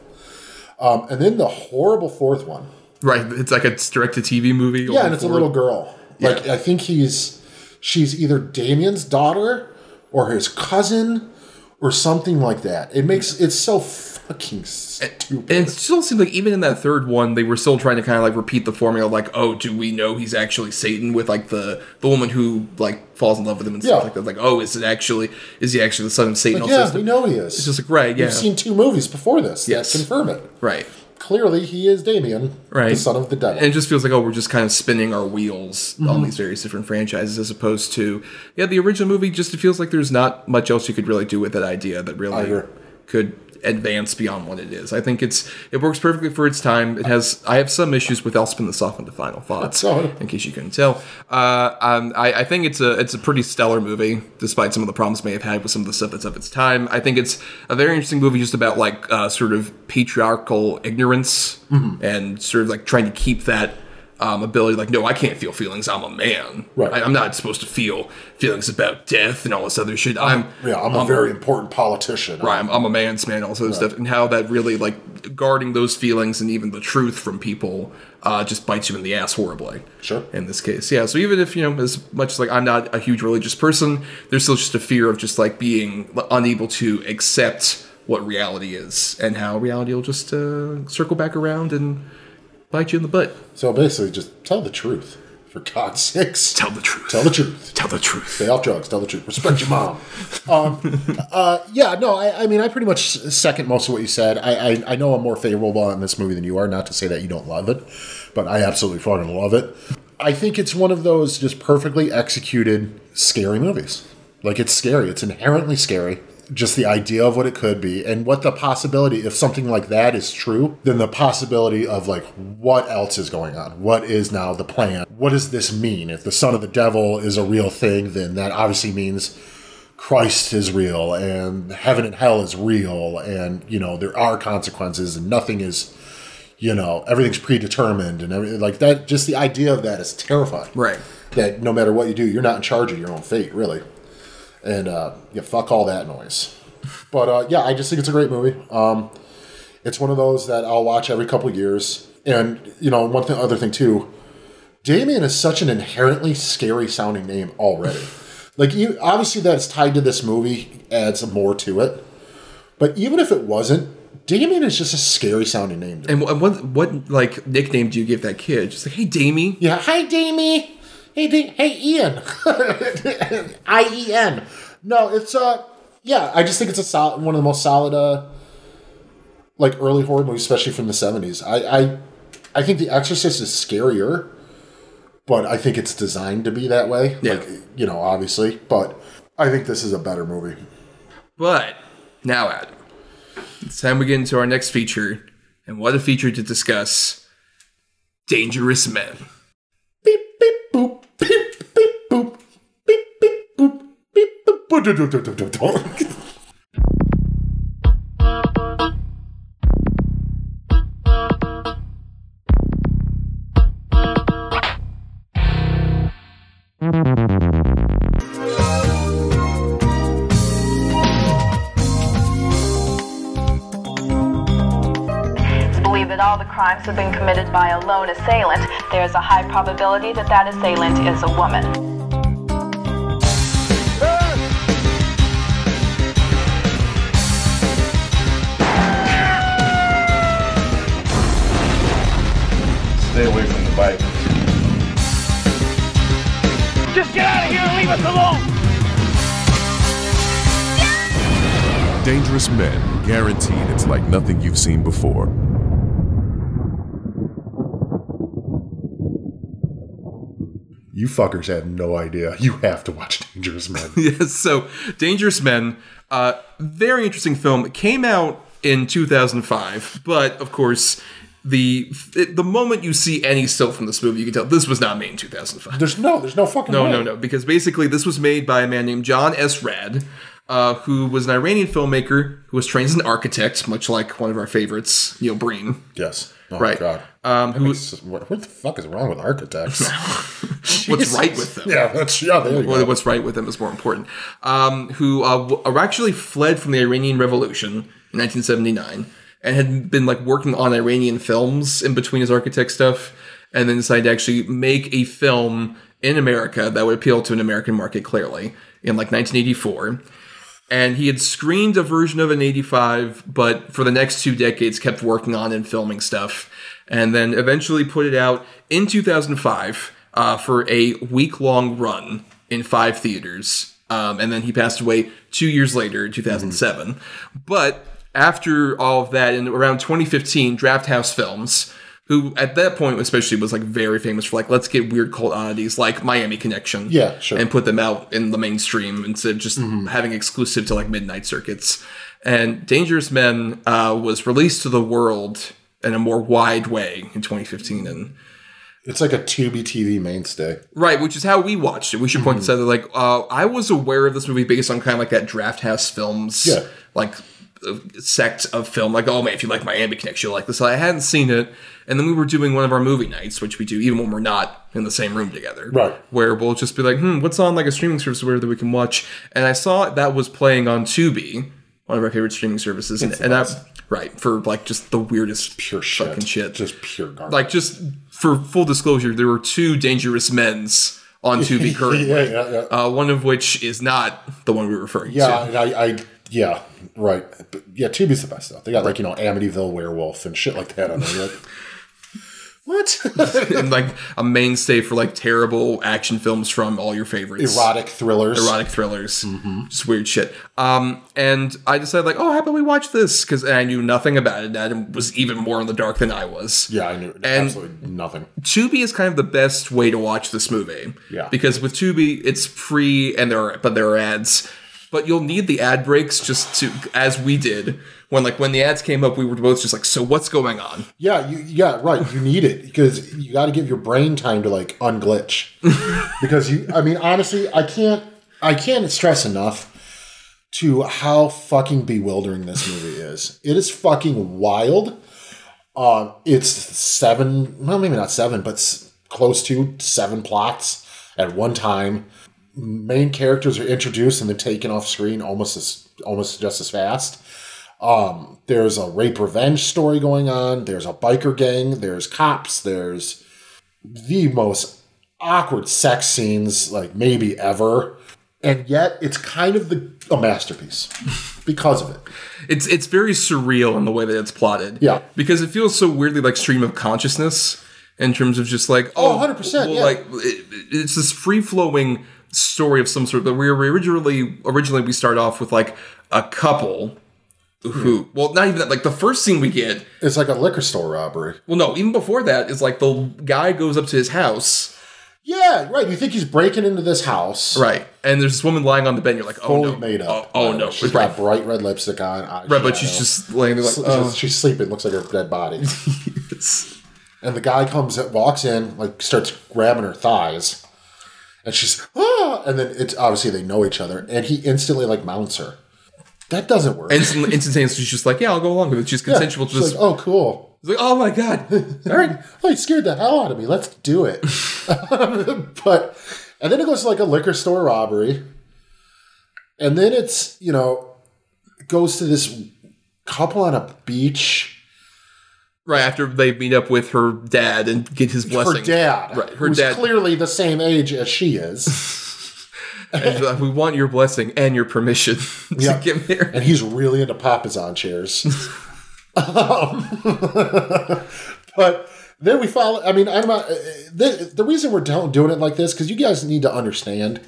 Um, and then the horrible fourth one. Right, it's like a direct to TV movie. Yeah, and it's a little girl. Like I think he's she's either Damien's daughter or his cousin or something like that. It makes it's so fucking stupid. And it still seems like even in that third one, they were still trying to kind of like repeat the formula, like, oh, do we know he's actually Satan with like the the woman who like falls in love with him and stuff like that? Like, oh, is it actually is he actually the son of Satan? Like, yeah, we know he is. It's just like right, yeah, We've seen two movies before this Yes. confirm it. right, Clearly, he is Damien, right, the son of the devil. And it just feels like oh, we're just kind of spinning our wheels Mm-hmm. on these various different franchises, as opposed to yeah, the original movie. Just it feels like there's not much else you could really do with that idea that really could advance beyond what it is. I think it's it works perfectly for its time. It has I have some issues with. I'll spin this off into final thoughts in case you couldn't tell. Uh, um, I, I think it's a it's a pretty stellar movie, despite some of the problems it may have had with some of the stuff that's of its time. I think it's a very interesting movie, just about like uh, sort of patriarchal ignorance Mm-hmm. and sort of like trying to keep that. Um, ability like no I can't feel feelings I'm a man Right. I, I'm not supposed to feel feelings about death and all this other shit I'm yeah, I'm a very important politician. Right, I'm, I'm a man's man, all this other stuff, and how that really like guarding those feelings and even the truth from people uh, just bites you in the ass horribly. Sure. In this case, yeah. So even if you know, as much as like I'm not a huge religious person, there's still just a fear of just like being unable to accept what reality is, and how reality will just uh, circle back around and bite you in the butt. So basically, just tell the truth, for God's sakes. Tell the truth. Tell the truth. Tell the truth. Stay off drugs. Tell the truth. Respect your mom. Um, uh, yeah, no, I, I mean, I pretty much second most of what you said. I, I, I know I'm more favorable on this movie than you are. Not to say that you don't love it, but I absolutely fucking love it. I think it's one of those just perfectly executed scary movies. Like it's scary. It's inherently scary. Just the idea of what it could be and what the possibility, if something like that is true, then the possibility of like what else is going on? What is now the plan? What does this mean? If the son of the devil is a real thing, then that obviously means Christ is real and heaven and hell is real and you know there are consequences and nothing is you know everything's predetermined and everything like that just the idea of that is terrifying Right. that no matter what you do you're not in charge of your own fate really and uh yeah fuck all that noise but uh yeah i just think it's a great movie um it's one of those that i'll watch every couple years and you know one thing other thing too Damien is such an inherently scary sounding name already. like you obviously that's tied to this movie adds more to it. But even if it wasn't, Damien is just a scary sounding name. And what, what what like nickname do you give that kid? Just like, hey, Damie. Yeah, hi Damie. Hey da- hey Ian. I E N. No, it's uh yeah, I just think it's a solid one of the most solid uh like early horror movies, especially from the seventies. I, I I think The Exorcist is scarier, but I think it's designed to be that way. Yeah. Like you know, obviously. But I think this is a better movie. But now, Adam, it's time we get into our next feature, and what a feature to discuss: dangerous men. Crimes have been committed by a lone assailant. There's a high probability that that assailant is a woman. Away bike. Just get out of here and leave us alone! Dangerous Men, guaranteed it's like nothing you've seen before. You fuckers have no idea. You have to watch Dangerous Men. yes, so Dangerous Men, uh, very interesting film. It came out in 2005, but of course, the the moment you see any still from this movie, you can tell this was not made in 2005. There's no, there's no fucking No, way. no, no, because basically this was made by a man named John S. Rad, uh, who was an Iranian filmmaker who was trained as an architect, much like one of our favorites, Neil Breen. Yes. Oh, Right. God. Um, who What, what the fuck is wrong with architects? what's right with them? yeah, that's yeah. There you Well, go. what's right with them is more important. Um, who uh, w- actually fled from the Iranian Revolution in 1979 and had been like working on Iranian films in between his architect stuff, and then decided to actually make a film in America that would appeal to an American market clearly in like 1984. And he had screened a version of in 85, but for the next two decades kept working on and filming stuff. And then eventually put it out in 2005 uh, for a week long run in five theaters. Um, and then he passed away two years later in 2007. But after all of that, in around 2015, Drafthouse Films, who at that point especially was like very famous for like, let's get weird cult oddities like Miami Connection Yeah, sure. and put them out in the mainstream instead of just having exclusive to like midnight circuits. And Dangerous Men uh, was released to the world in a more wide way in 2015, and It's like a Tubi TV mainstay. right, which is how we watched it. We should point this out. that, Like, uh, I was aware of this movie based on kind of like that Drafthouse Films, Yeah. like sect of film. Like, oh man, if you like Miami Connection, you'll like this. I hadn't seen it, and then we were doing one of our movie nights, which we do even when we're not in the same room together, Right. Where we'll just be like, hmm, what's on like a streaming service where that we can watch? And I saw that was playing on Tubi, one of our favorite streaming services, and, and I, right for like just the weirdest Pure shit. fucking shit. Just pure garbage. like just for full disclosure, there were two dangerous men's on Tubi currently. yeah, yeah, yeah. Uh, one of which is not the one we were referring Yeah, to. and I, I, yeah, right. But yeah, Tubi's the best stuff. They got like you know Amityville Werewolf and shit like that on there. You're like, what? and like a mainstay for like terrible action films from all your favorites. Erotic thrillers. Erotic thrillers, just weird shit. Um, and I decided like, oh, how about we watch this? Because I knew nothing about it. Adam was even more in the dark than I was. Yeah, I knew And- absolutely nothing. Tubi is kind of the best way to watch this movie. Yeah. Because with Tubi, it's free and there are but there are ads. But you'll need the ad breaks just to as we did when like when the ads came up, we were both just like, so what's going on? Yeah, you, yeah, right. You need it because you got to give your brain time to like unglitch. because you, I mean, honestly, I can't, I can't stress enough to how fucking bewildering this movie is. It is fucking wild. Uh, it's seven, well, maybe not seven, but s- close to seven plots at one time. Main characters are introduced and then taken off screen almost as almost just as fast. Um, there's a rape revenge story going on. There's a biker gang. There's cops. There's the most awkward sex scenes like maybe ever, and yet it's kind of the a masterpiece because of it. It's it's very surreal in the way that it's plotted. Yeah. Because it feels so weirdly like stream of consciousness in terms of just like Oh, oh, 100%, yeah. like it, it's this free flowing story of some sort. But we originally originally we start off with like a couple who hmm. well not even that like the first scene we get It's like a liquor store robbery. well no even before that is like the guy goes up to his house Yeah, right. You think he's breaking into this house, right and there's this woman lying on the bed you're like oh no made up. oh, oh no she's right, got bright red lipstick on. eyeshadow. right but she's just laying there like oh. she's sleeping. Looks like her dead body. And the guy comes, walks in, like starts grabbing her thighs, and she's ah, and then it's obviously they know each other, and he instantly like mounts her. That doesn't work. Instant, instantaneously she's just like yeah I'll go along with it she's Yeah, consensual to she's like, oh, cool. It's like, oh my god. All right. Oh, you scared the hell out of me. Let's do it. but and then it goes to like a liquor store robbery, and then it's you know goes to this couple on a beach. Right after they meet up with her dad and get his blessing. Her dad, Right. Her who's dad. clearly the same age as she is. and she's like, we want your blessing and your permission to Yeah. get married. and he's really into papasan chairs. um, but then we follow. I mean, I'm not. uh, The, the reason we're doing it like this because you guys need to understand.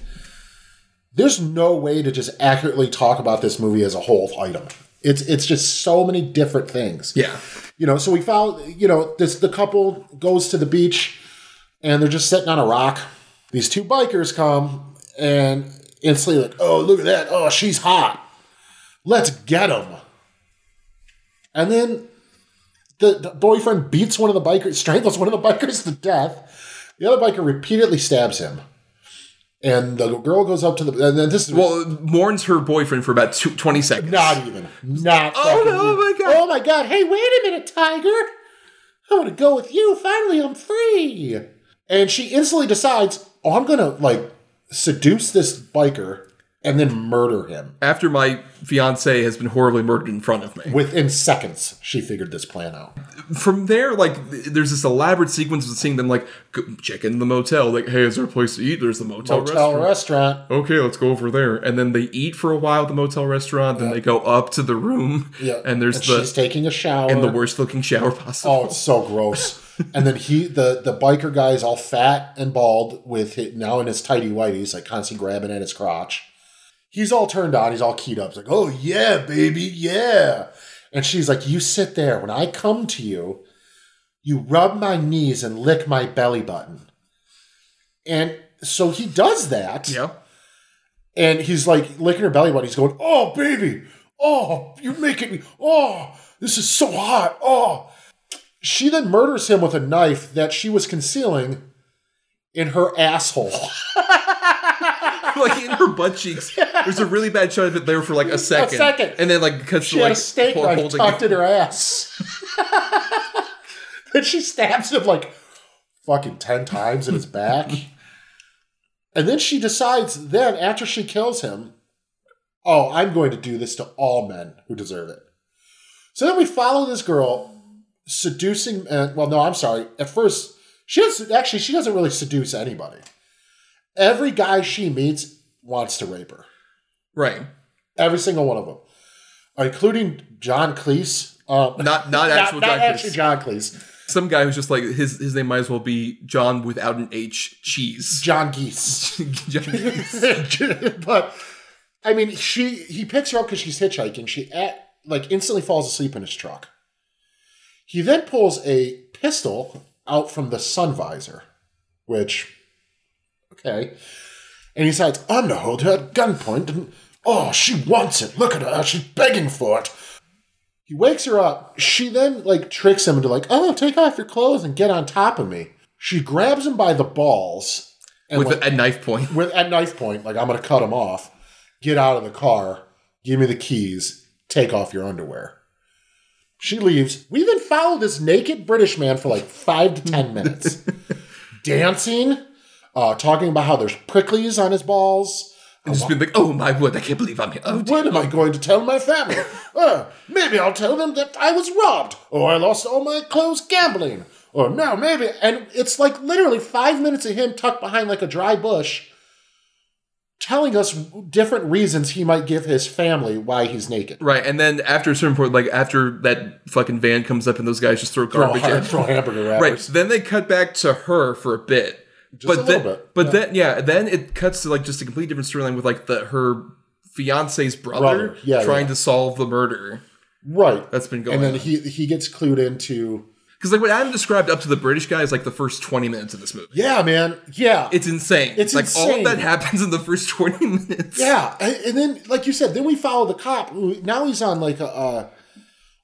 there's no way to just accurately talk about this movie as a whole item. It's it's just so many different things. Yeah. You know, so we found, you know, this the couple goes to the beach and they're just sitting on a rock. These two bikers come and instantly like, oh, look at that. Oh, she's hot. Let's get him. And then the, the boyfriend beats one of the bikers, strangles one of the bikers to death. The other biker repeatedly stabs him. And the girl goes up to the. And then this is. Well, mourns her boyfriend for about two, 20 seconds. Not even. Not. Oh, no, oh my God. Oh my god! Hey, wait a minute, Tiger. I want to go with you. Finally, I'm free. And she instantly decides, oh, I'm gonna like seduce this biker and then murder him. After my fiance has been horribly murdered in front of me. Within seconds, she figured this plan out. From there, like, there's this elaborate sequence of seeing them, like, check in the motel. Like, hey, is there a place to eat? There's the motel, Hotel restaurant. restaurant. okay, let's go over there. And then they eat for a while at the motel restaurant. Then they go up to the room. Yeah, And there's and the she's taking a shower in the worst looking shower possible. Oh, it's so gross. and then he, the the biker guy, is all fat and bald with his, now in his tidy whities, like constantly grabbing at his crotch. He's all turned on. He's all keyed up. He's like, "Oh yeah, baby, yeah." And she's like, "You sit there. When I come to you, you rub my knees and lick my belly button." And so he does that. Yeah. And he's like licking her belly button. He's going, "Oh, baby, oh, you're making me. Oh, this is so hot. Oh." She then murders him with a knife that she was concealing in her asshole. like in her butt cheeks. There's a really bad shot of it there for like a second. second. And then like cuts She to had like a steak knife tucked in her ass. then she stabs him like fucking 10 times in his back. and then she decides, then after she kills him, oh, I'm going to do this to all men who deserve it. So then we follow this girl seducing, uh, well, no, I'm sorry. At first, she doesn't, actually, she doesn't really seduce anybody. Every guy she meets wants to rape her. Right. Every single one of them, including John Cleese. Um, Not not actual not, John Cleese. John Cleese. Some guy who's just like his his name might as well be John without an H. Cheese. John Geese. John Cleese. but I mean, she he picks her up because she's hitchhiking. She at, like instantly falls asleep in his truck. He then pulls a pistol out from the sun visor, which okay, and he decides I'm gonna hold her at gunpoint. And oh, she wants it. Look at her. She's begging for it. He wakes her up. She then like tricks him into like, oh, take off your clothes and get on top of me. She grabs him by the balls and with like, a knife point. with at knife point, like I'm gonna cut him off. Get out of the car. Give me the keys. Take off your underwear. She leaves. We then follow this naked British man for like five to ten minutes, dancing, uh, talking about how there's pricklies on his balls. And just being like, oh my word, I can't believe I'm here. Oh, When am I going to tell my family? Uh, maybe I'll tell them that I was robbed, or I lost all my clothes gambling, or no, maybe. And it's like literally five minutes of him tucked behind like a dry bush, telling us different reasons he might give his family why he's naked. Right, and then after a certain point, like after that fucking van comes up and those guys just throw Throw, garbage har- in. throw hamburger Right, wrappers. then they cut back to her for a bit. Just but a then, little bit, but yeah. then yeah, then it cuts to like just a completely different storyline with like the her fiance's brother, Brother, yeah, trying yeah. to solve the murder Right. that's been going. and then on. he he gets clued into because like what Adam described up to the British guy is like the first twenty minutes of this movie. yeah, man, yeah, It's insane. It's like all of that happens in the first twenty minutes. Yeah, and, and then like you said, then we follow the cop. Now he's on like a uh,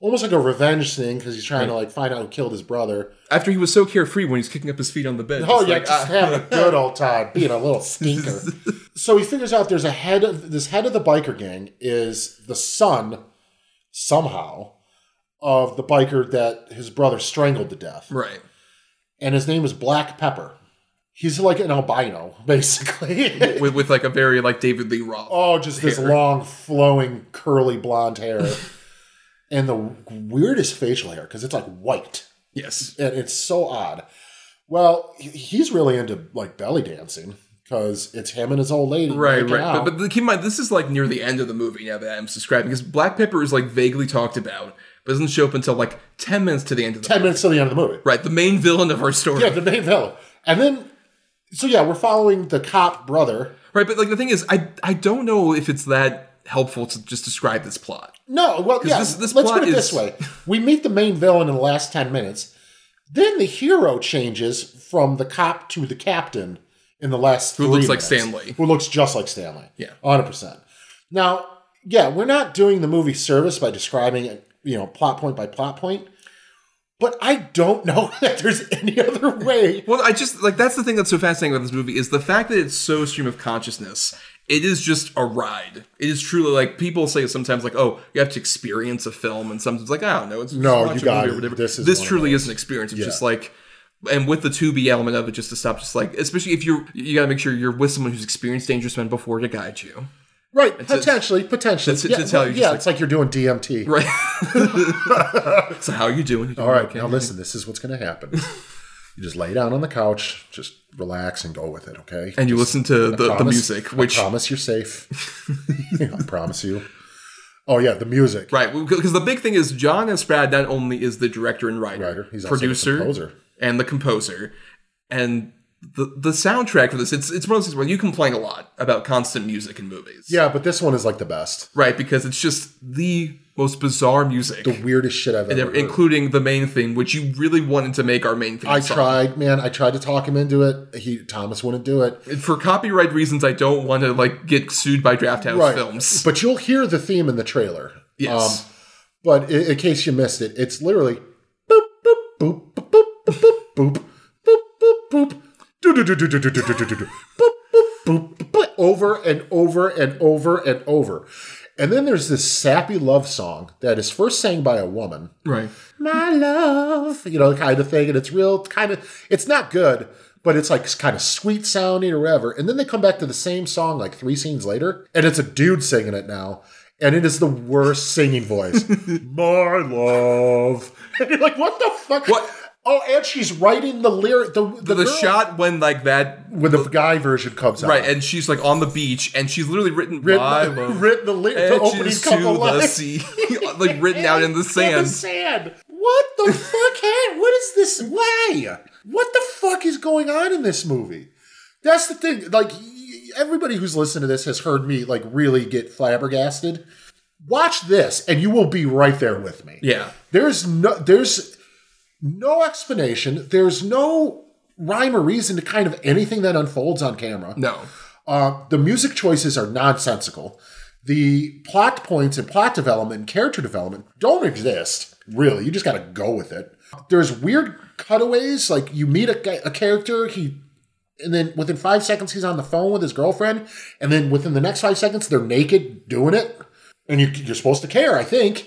almost like a revenge thing because he's trying to like find out who killed his brother. After he was so carefree when he's kicking up his feet on the bed. Oh yeah, like, just ah. having a good old time, being a little stinker. so he figures out there's a head of this head of the biker gang is the son somehow of the biker that his brother strangled to death, right. and his name is Black Pepper. He's like an albino, basically. With, with like a very like David Lee Roth. Oh, just this long, flowing, curly blonde hair. and the weirdest facial hair because it's like white. Yes. And it's so odd. Well, he's really into like belly dancing because it's him and his old lady. Right, right. But, but keep in mind, this is like near the end of the movie now that I'm describing because Black Pepper is like vaguely talked about, but doesn't show up until like 10 minutes to the end of the 10 movie. minutes to the end of the movie. Right, the main villain of our story. Yeah, the main villain. And then So yeah, we're following the cop brother. Right, but like the thing is, I I don't know if it's that helpful to just describe this plot. No, well, yeah. this- this let's put it is- this way: we meet the main villain in the last ten minutes. Then the hero changes from the cop to the captain in the last. Who looks like. Stan Lee. Who looks just like Stan Lee. Yeah. hundred percent. Now, yeah, we're not doing the movie service by describing it, you know, plot point by plot point. But I don't know that there's any other way. Well, I just like that's the thing that's so fascinating about this movie is the fact that it's so stream of consciousness. It is just a ride. It is truly like people say sometimes like, oh, you have to experience a film, and sometimes like, I don't know, it's just No, you a got it. whatever. This is this truly is an experience. It's Yeah. just like, and with the Tubi element of it, just to stop, just like, especially if you're, you got to make sure you're with someone who's experienced dangerous men before to guide you. Right, potentially, potentially. to- to yeah, tell you yeah, like- it's like you're doing DMT. Right. so how are you doing? You doing All right, okay? now listen, this is what's going to happen. you just lay down on the couch, just relax and go with it, okay? And you Just- listen to the, the music, which I promise you're safe. I promise you. Oh yeah, the music. Right, because the big thing is John S. Rad not only is the director and writer, Writer, he's the producer, composer. and the composer, and the the soundtrack for this. It's it's one of those things where you complain a lot about constant music in movies, Yeah, but this one is like the best. right? Because it's just the most bizarre music, The weirdest shit I've ever heard. including the main theme, which you really wanted to make our main theme. I song. tried, man. I tried to talk him into it. He Thomas wouldn't do it. For copyright reasons. I don't want to like get sued by Drafthouse Right. Films. But you'll hear the theme in the trailer. yes, Um, but in, in case you missed it, it's literally boop boop boop boop boop boop boop boop boop boop do do do do do do do do do do boop boop boop boop over and over and over and over. And then there's this sappy love song that is first sang by a woman. right. My love, you know, kind of thing. And it's real kind of, it's not good, but it's like kind of sweet sounding or whatever. And then they come back to the same song like three scenes later, and it's a dude singing it now. And it is the worst singing voice. My love. And you're like, what the fuck? What? Oh, and she's writing the lyric. The, the, The shot when like that when the guy version comes out. Right, and she's like on the beach, and she's literally written, written, "My love written the, li- the opening couple to the lines. sea," like written out in the In sand. the sand. What the fuck? Hey, what is this? Why? What the fuck is going on in this movie? That's the thing. Like everybody who's listened to this has heard me like really get flabbergasted. Watch this, and you will be right there with me. Yeah, There's no. There's no explanation. There's no rhyme or reason to kind of anything that unfolds on camera. no, Uh, the music choices are nonsensical. The plot points and plot development and character development don't exist, really. You just got to go with it. There's weird cutaways, like you meet a, a character, he, and then within five seconds he's on the phone with his girlfriend, and then within the next five seconds they're naked doing it, and you, you're supposed to care, I think.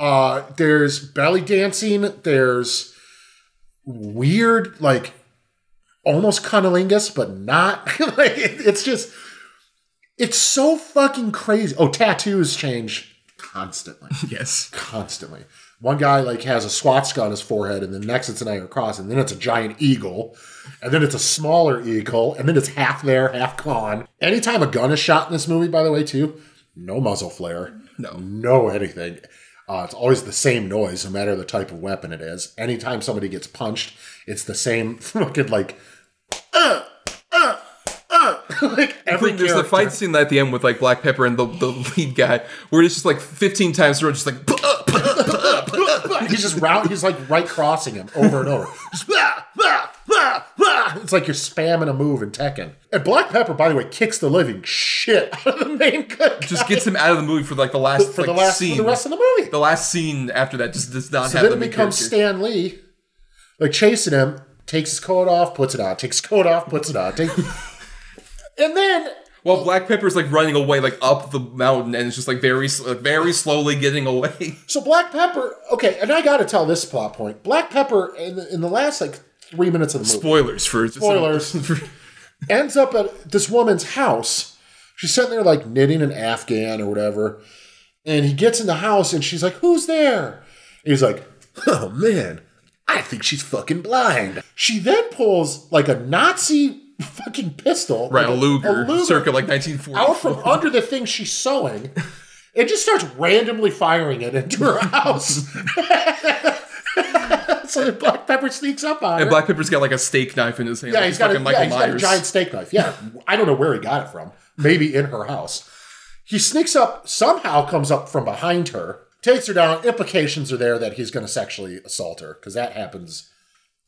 Uh, there's belly dancing. There's weird, like almost cunnilingus, but not. like it- it's just, it's so fucking crazy. Oh, tattoos change constantly, yes, constantly. One guy like has a swastika on his forehead, and then next it's an iron cross, and then it's a giant eagle, and then it's a smaller eagle, and then it's half there, half gone. Anytime a gun is shot in this movie, by the way, too, no muzzle flare, No. no anything. Uh, it's always the same noise, no matter the type of weapon it is. Anytime somebody gets punched, it's the same fucking like, uh, uh, uh, like every There's the fight scene at the end with like Black Pepper and the, the lead guy, where it's just like 15 times through, just like he's just round. He's like right crossing him over and over. Just, "Bah, bah, bah, bah." It's like you're spamming a move in Tekken. And Black Pepper, by the way, kicks the living shit out of the main good just gets him out of the movie for like the last for like, the last scene. for the rest of the movie. the last scene after that just does not So have then the it becomes character. Stan Lee, like chasing him, takes his coat off, puts it on, takes his coat off, puts it on, take, and then well, Black Pepper's like running away like up the mountain and it's just like very like, very slowly getting away. So Black Pepper, okay, and I got to tell this plot point. Black Pepper in the, in the last like three minutes of the movie Spoilers for Spoilers. ends up at this woman's house. She's sitting there like knitting an Afghan or whatever, and he gets in the house and she's like, "Who's there?" And he's like, "Oh man, I think she's fucking blind." She then pulls like a Nazi fucking pistol, right, like a Luger, Luger circa like 1940. out from under the thing she's sewing and just starts randomly firing it into her house. so Black Pepper sneaks up on her. And Black Pepper's got like a steak knife in his hand. yeah, like he's got, a, Michael yeah, he's got a giant steak knife. Yeah, I don't know where he got it from. Maybe in her house. He sneaks up, somehow comes up from behind her, takes her down. Implications are there that he's going to sexually assault her because that happens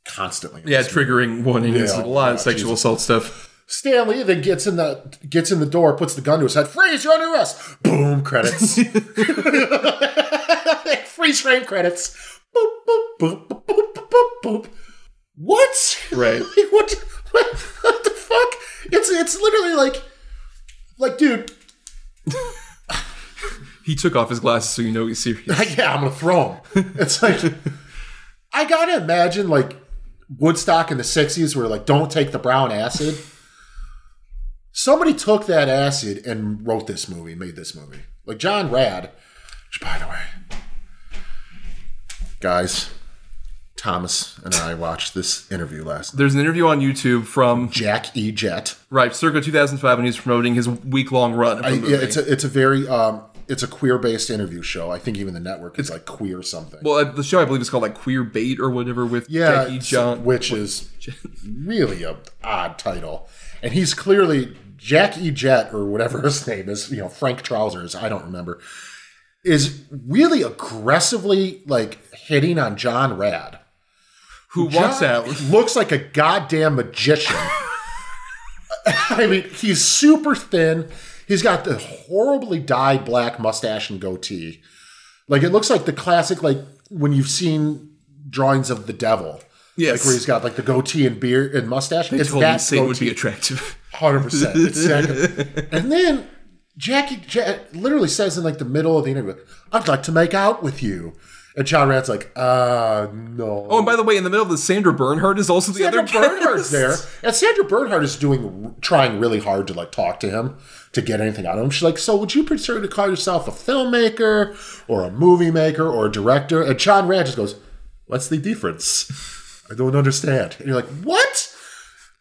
constantly. Yeah, triggering warnings. Yeah, a lot of sexual Jesus. assault stuff. Stan Lee then gets in the gets in the door, puts the gun to his head. Freeze! You're under arrest. Boom! Credits. Freeze frame credits. Boop boop boop boop boop boop boop. What? Right. Like, what? What, what the fuck? It's it's literally like, like, dude. He took off his glasses so you know he's serious. Yeah, I'm gonna throw him. It's like I gotta imagine like Woodstock in the '60s, where like don't take the brown acid. Somebody took that acid and wrote this movie, made this movie. Like John Rad, which by the way, guys, Thomas and I watched this interview last. There's an interview on YouTube from Jack E. Jet. right circa 2005, and he's promoting his week long run. I, yeah, it's a it's a very um it's a queer based interview show. I think even the network is like queer something. well, uh, the show I believe is called like Queer Bait or whatever with yeah, Jackie it's- John. which is really a odd title, and he's clearly Jack E. Jet or whatever his name is. You know, Frank Trousers. I don't remember. Is really aggressively like hitting on John Rad. who walks John out. looks like a goddamn magician. I mean, he's super thin. He's got the horribly dyed black mustache and goatee. Like it looks like the classic, like when you've seen drawings of the devil. Yes. Like where he's got like the goatee and beard and mustache. They it's told me that Satan would be attractive. Hundred percent. Exactly. and then Jackie Jack literally says in like the middle of the interview, "I'd like to make out with you," and John Rad's like, "Uh, no." Oh, and by the way, in the middle of this, Sandra Bernhard is also the Sandra other Bernhard's guest. there, and Sandra Bernhard is doing trying really hard to like talk to him to get anything out of him. She's like, "So, would you prefer to call yourself a filmmaker or a movie maker or a director?" And John Rad just goes, "What's the difference? I don't understand." And you're like, "What?"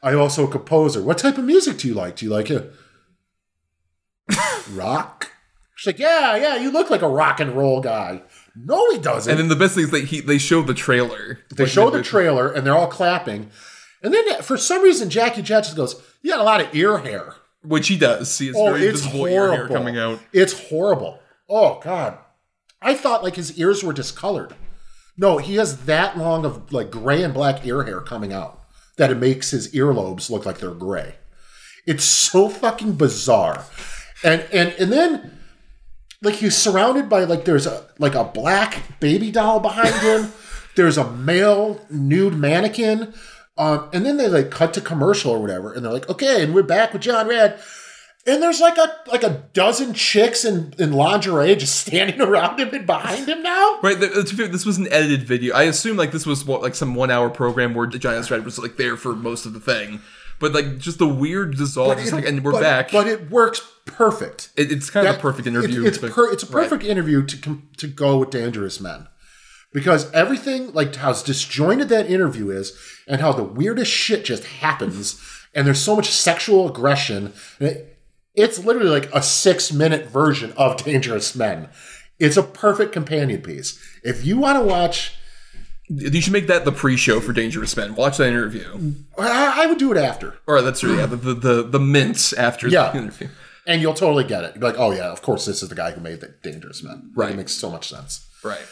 I also a composer. What type of music do you like? Do you like it? Rock? She's like, "Yeah, yeah, you look like a rock and roll guy." No, he doesn't. And then the best thing is that he they show the trailer. They show the trailer and they're all clapping. And then for some reason, Jackie just goes, You got a lot of ear hair. which he does. See, it's Oh, very it's visible ear hair horrible. coming out. It's horrible. Oh, God. I thought like his ears were discolored. No, he has that long of like gray and black ear hair coming out that it makes his earlobes look like they're gray. It's so fucking bizarre. And and and then like he's surrounded by like there's a like a black baby doll behind him. there's a male nude mannequin. Um, and then they like cut to commercial or whatever, and they're like, okay, and we're back with John Rad. And there's like a like a dozen chicks in, in lingerie just standing around him and behind him now. Right, th- to be fair, this was an edited video. I assume like this was what, like some one hour program where John S. Rad was like there for most of the thing, but like just the weird dissolve, just it- like, and we're but- back. But it works perfect. It- it's kind of a perfect interview. It, it's but- per, it's a right. perfect interview to to go with Dangerous Men, because everything like how disjointed that interview is, and how the weirdest shit just happens, and there's so much sexual aggression. And it, it's literally like a six minute version of Dangerous Men. It's a perfect companion piece. If you want to watch, You should make that the pre-show for Dangerous Men. Watch that interview. I, I would do it after, Or that's true. Yeah, the the the, the mints after Yeah. the interview. and you'll totally get it. You'll be like, oh yeah, of course, this is the guy who made the Dangerous Men. Right. It makes so much sense. Right.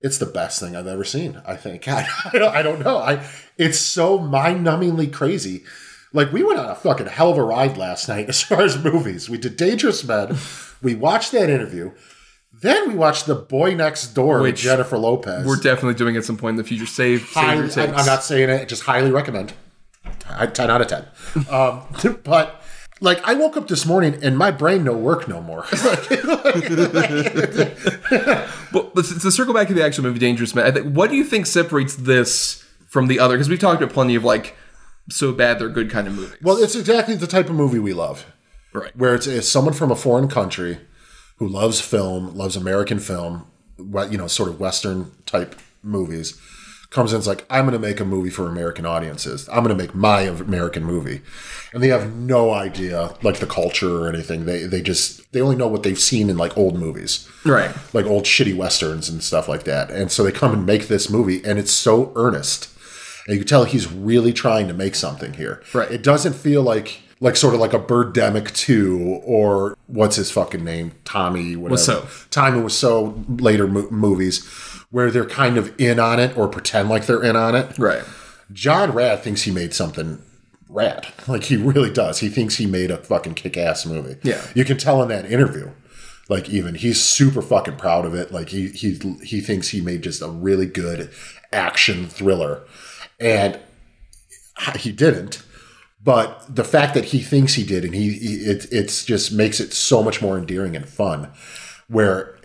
it's the best thing I've ever seen. I think I, I, don't, I don't know. I it's so mind numbingly crazy. Like we went on a fucking hell of a ride last night as far as movies. We did Dangerous Men. we watched that interview. Then we watched The Boy Next Door with Jennifer Lopez. We're definitely doing at some point in the future. Save, save highly, takes. I'm, not saying it. Just highly recommend. I- Ten out of ten. Um, but like I woke up this morning and my brain no work no more. But let's, to circle back to the actual movie Dangerous Men, I think, what do you think separates this from the other? Because we've talked about plenty of like so bad they're good kind of movies. well, it's exactly the type of movie we love. right. where it's, it's someone from a foreign country who loves film, loves American film, what you know, sort of Western type movies, comes in and's like, I'm going to make a movie for American audiences. I'm going to make my American movie. And they have no idea, like, the culture or anything. They, they just, they only know what they've seen in, like, old movies. Right. Like old shitty westerns and stuff like that. And so they come and make this movie, and it's so earnest. And you can tell he's really trying to make something here. Right. It doesn't feel like like sort of like a Birdemic 2 or what's his fucking name? Tommy, whatever. Wiseau. Tommy Wiseau later mo- movies where they're kind of in on it or pretend like they're in on it. Right. John Rad thinks he made something rad. Like he really does. He thinks he made a fucking kick ass movie. Yeah. You can tell in that interview. Like even he's super fucking proud of it. Like he he he thinks he made just a really good action thriller. And ah, he didn't. But the fact that he thinks he did and he, he it it's just makes it so much more endearing and fun where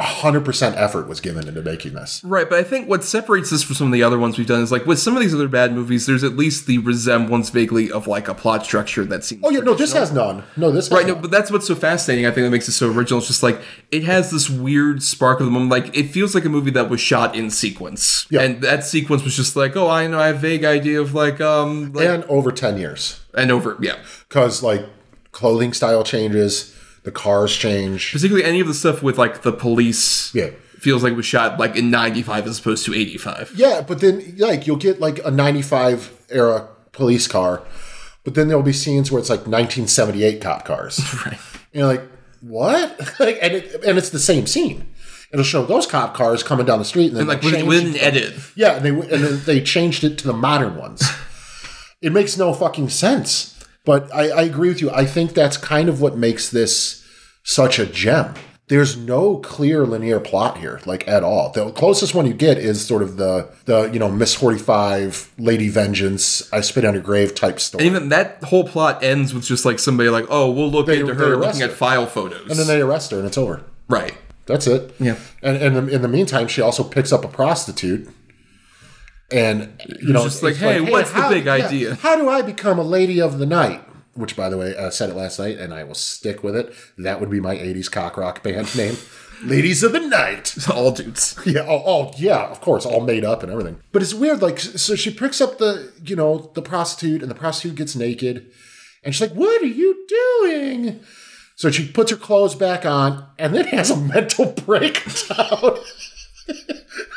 100% effort was given into making this. Right, but I think what separates this from some of the other ones we've done is like with some of these other bad movies, there's at least the resemblance vaguely of like a plot structure that seems. Oh yeah, no, this has none. No, this has Right, no, but that's what's so fascinating. I think that makes it so original. It's just like it has this weird spark of the moment. Like it feels like a movie that was shot in sequence, Yeah. and that sequence was just like, oh, I know, I have a vague idea of like, um, like, and over 10 years. and over, yeah. because like clothing style changes, the cars change. Particularly any of the stuff with like the police, Yeah. feels like it was shot like in '95 as opposed to '85. Yeah, but then like you'll get like a '95 era police car, but then there'll be scenes where it's like 1978 cop cars. Right. And you're like, what? like, and it, and it's the same scene. It'll show those cop cars coming down the street, and then And like with, with it an edit. Yeah, and they and then they changed it to the modern ones. it makes no fucking sense. But I, I agree with you. I think that's kind of what makes this such a gem. There's no clear linear plot here, like at all. The closest one you get is sort of the the you know Miss Forty Five, Lady Vengeance, I Spit on Your Grave type story. And even that whole plot ends with just like somebody like, oh, we'll look They- into they her arrest looking at file photos. and then they arrest her, and it's over. right. That's it. Yeah. And and in the meantime, she also picks up a prostitute. And you know, just like, it's "Hey, what's the big yeah, idea?" how do I become a lady of the night? Which, by the way, I said it last night, and I will stick with it. That would be my '80s cock rock band name, Ladies of the Night. All dudes. Yeah, oh, oh, yeah, of course, all made up and everything. But it's weird, like, so she picks up the, you know, the prostitute, and the prostitute gets naked, and she's like, "What are you doing?" So she puts her clothes back on, and then has a mental breakdown.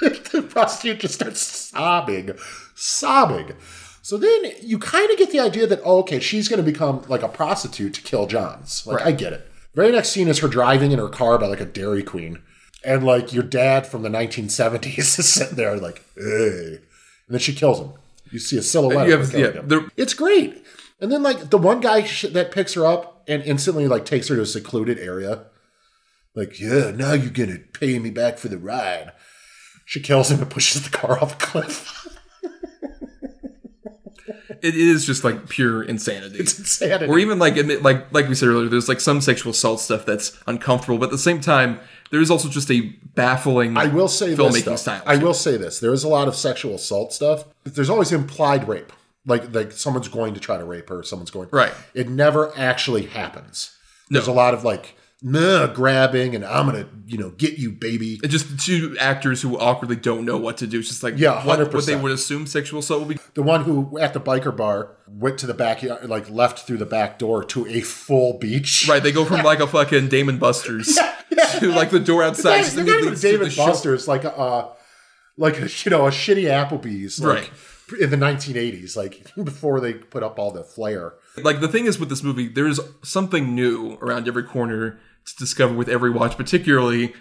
the prostitute just starts sobbing, sobbing. So then you kind of get the idea that, oh, okay, she's going to become like a prostitute to kill Johns. Like, I get it. Very next scene is her driving in her car by like a Dairy Queen. And like your dad from the 1970s is sitting there like, hey. And then she kills him. You see a silhouette. Have- yeah, him. It's great. And then like the one guy sh- that picks her up and instantly like takes her to a secluded area. Like, yeah, now you're going to pay me back for the ride. She kills him and pushes the car off a cliff. It is just like pure insanity. It's insanity. or even like admit, like like we said earlier, there's like some sexual assault stuff that's uncomfortable, but at the same time, there is also just a baffling. I will say filmmaking this, style. I will say this. There is a lot of sexual assault stuff. There's always implied rape. Like like someone's going to try to rape her, someone's going Right. It never actually happens. No. There's a lot of like grabbing and I'm gonna, you know, get you, baby. It's just two actors who awkwardly don't know what to do. It's just like Yeah, what, what they would assume sexual assault would be. The one who at the biker bar went to the backyard, like left through the back door to a full beach. Right, they go from like a fucking Dave & Buster's to like the door outside. They're just not even to the. Buster's, like a, uh, like a, you know, a shitty Applebee's, like, Right. in the 1980s, like before they put up all the flair. Like the thing is with this movie, there's something new around every corner to discover with every watch, particularly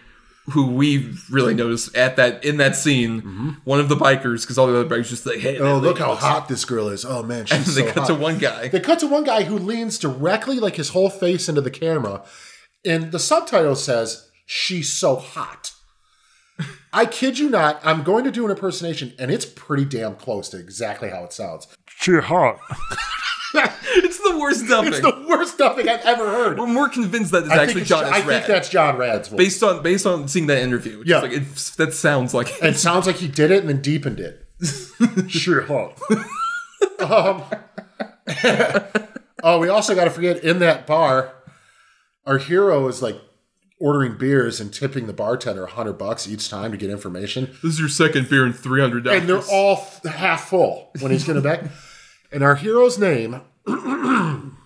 who we really noticed at that in that scene, one of the bikers, because all the other bikers just like, hey, Mm-hmm. Oh, look how hot this girl is. Oh man, she's And so they cut hot. to one guy. They cut to one guy who leans directly, like his whole face into the camera, and the subtitle says, "She's so hot." I kid you not. I'm going to do an impersonation, and it's pretty damn close to exactly how it sounds. She hot. It's the worst dubbing. It's the worst dubbing I've ever heard. We're more convinced that it's I actually think, it's, John I S. think Rad. that's John Rad's voice. based on based on seeing that interview. It's Yeah. like it's, that sounds like It sounds like he did it and then deepened it. sure, hot. um, oh, we also got to forget in that bar, our hero is like ordering beers and tipping the bartender a hundred bucks each time to get information, This is your second beer in three hundred dollars. and they're all f- half full when he's going to back. And our hero's name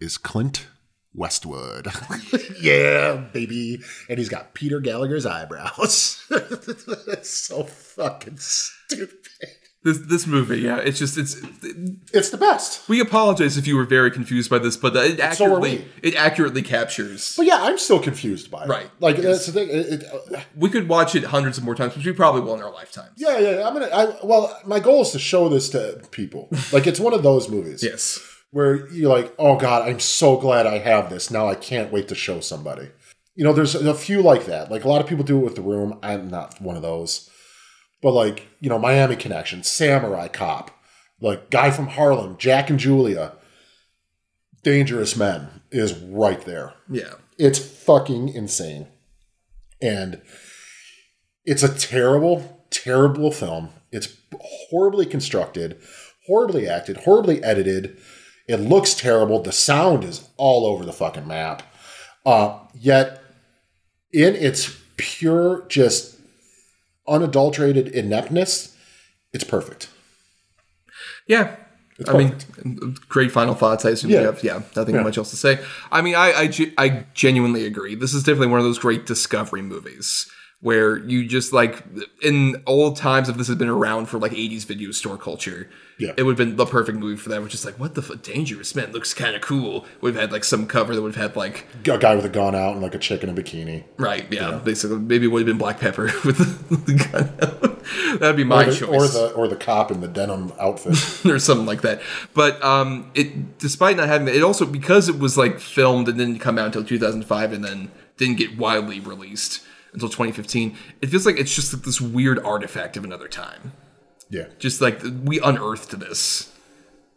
is Clint Westwood. yeah, baby. And he's got Peter Gallagher's eyebrows. That's so fucking stupid. This this movie. Yeah, it's just it's. It's the best. We apologize if you were very confused by this, but it So accurately it accurately captures. But yeah, I'm still confused by it. Right. Like that's the thing. It, it, uh, We could watch it hundreds of more times, which we probably will in our lifetimes. yeah, yeah. I'm gonna. I, well, my goal is to show this to people. Like it's one of those movies. Yes. where you're like, oh God, I'm so glad I have this. Now I can't wait to show somebody. You know, there's a few like that. Like a lot of people do it with the room. I'm not one of those. But like, you know, Miami Connection, Samurai Cop, like Guy from Harlem, Jack and Julia, Dangerous Men is right there. Yeah. It's fucking insane. And it's a terrible, terrible film. It's horribly constructed, horribly acted, horribly edited. It looks terrible. The sound is all over the fucking map. Uh, yet, in its pure, just unadulterated ineptness, it's perfect. Yeah. I mean, great final thoughts. I assume Yeah. you have, yeah, nothing Yeah. much else to say. I mean, I, I, I genuinely agree. This is definitely one of those great discovery movies where you just like, in old times, if this had been around for like 80s video store culture, Yeah. it would have been the perfect movie for that. Which is like, what the fuck? Dangerous Man looks kind of cool. Have had like some cover that would have had like, A guy with a gun out and like a chick in a bikini. right, yeah, basically, maybe it would have been Black Pepper with the, the gun out. That'd be my Or the, choice. or the or the cop in the denim outfit. or something like that. But um, it despite not having that, it also because it was like filmed and didn't come out until 2005 and then didn't get widely released until 2015. It feels like it's just like this weird artifact of another time. yeah. Just like we unearthed this.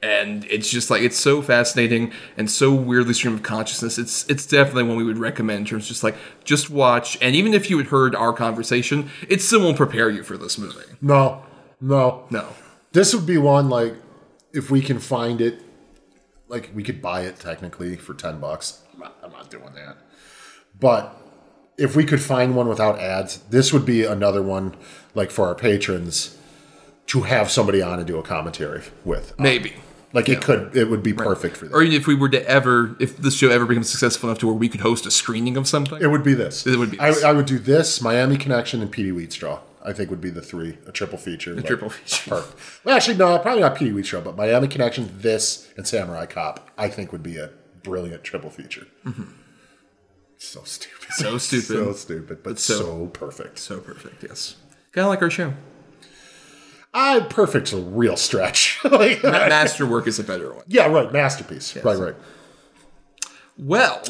And it's just like it's so fascinating and so weirdly stream of consciousness. It's it's definitely one we would recommend in terms of just like just watch. And even if you had heard our conversation, it still won't prepare you for this movie. No, no, No, This would be one like if we can find it, like we could buy it technically for ten bucks. I'm not, I'm not doing that. But if we could find one without ads, this would be another one like for our patrons to have somebody on and do a commentary with. Um, maybe. Like it could, it would be perfect for or that. even if we were to ever, if this show ever becomes successful enough to where we could host a screening of something, It would be this. It would be I. I would do this, Miami Connection, and Petey Wheatstraw. I think would be the three, a triple feature. A triple feature. Perfect. Well, actually, no, probably not Petey Wheatstraw, but Miami Connection, this, and Samurai Cop. I think would be a brilliant triple feature. Mm-hmm. So stupid. Mm-hmm. So stupid. so stupid, but so- so, perfect. so perfect. Yes, kind of like our show. I perfect's a real stretch. like, Ma- Masterwork is a better one. yeah, right. Masterpiece. Right, right. Well,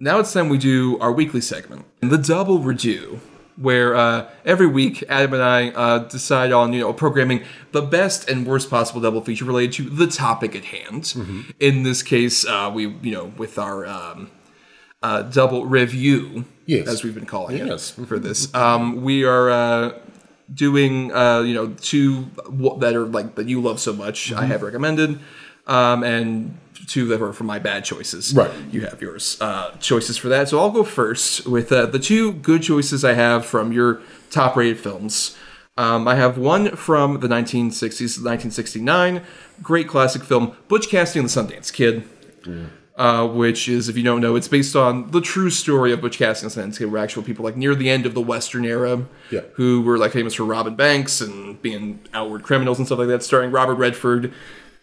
now it's time we do our weekly segment, the double revue, where uh, every week Adam and I uh, decide on you know programming the best and worst possible double feature related to the topic at hand. In this case, uh, we you know with our um, uh, double revue, Yes. as we've been calling Yes. it for this, um, we are. Uh, doing uh, you know two that are like that you love so much Mm-hmm. I have recommended, um, and two that are for my bad choices. Right. You have yours uh, choices for that. So I'll go first with uh, the two good choices I have from your top rated films. Um, I have one from the 1960s, 1969, great classic film, Butch Cassidy and the Sundance Kid uh, which is, if you don't know, it's based on the true story of Butch Cassidy and Sundance Kid, where actual people like near the end of the Western era, Yeah. who were like famous for robbing banks and being outward criminals and stuff like that, starring Robert Redford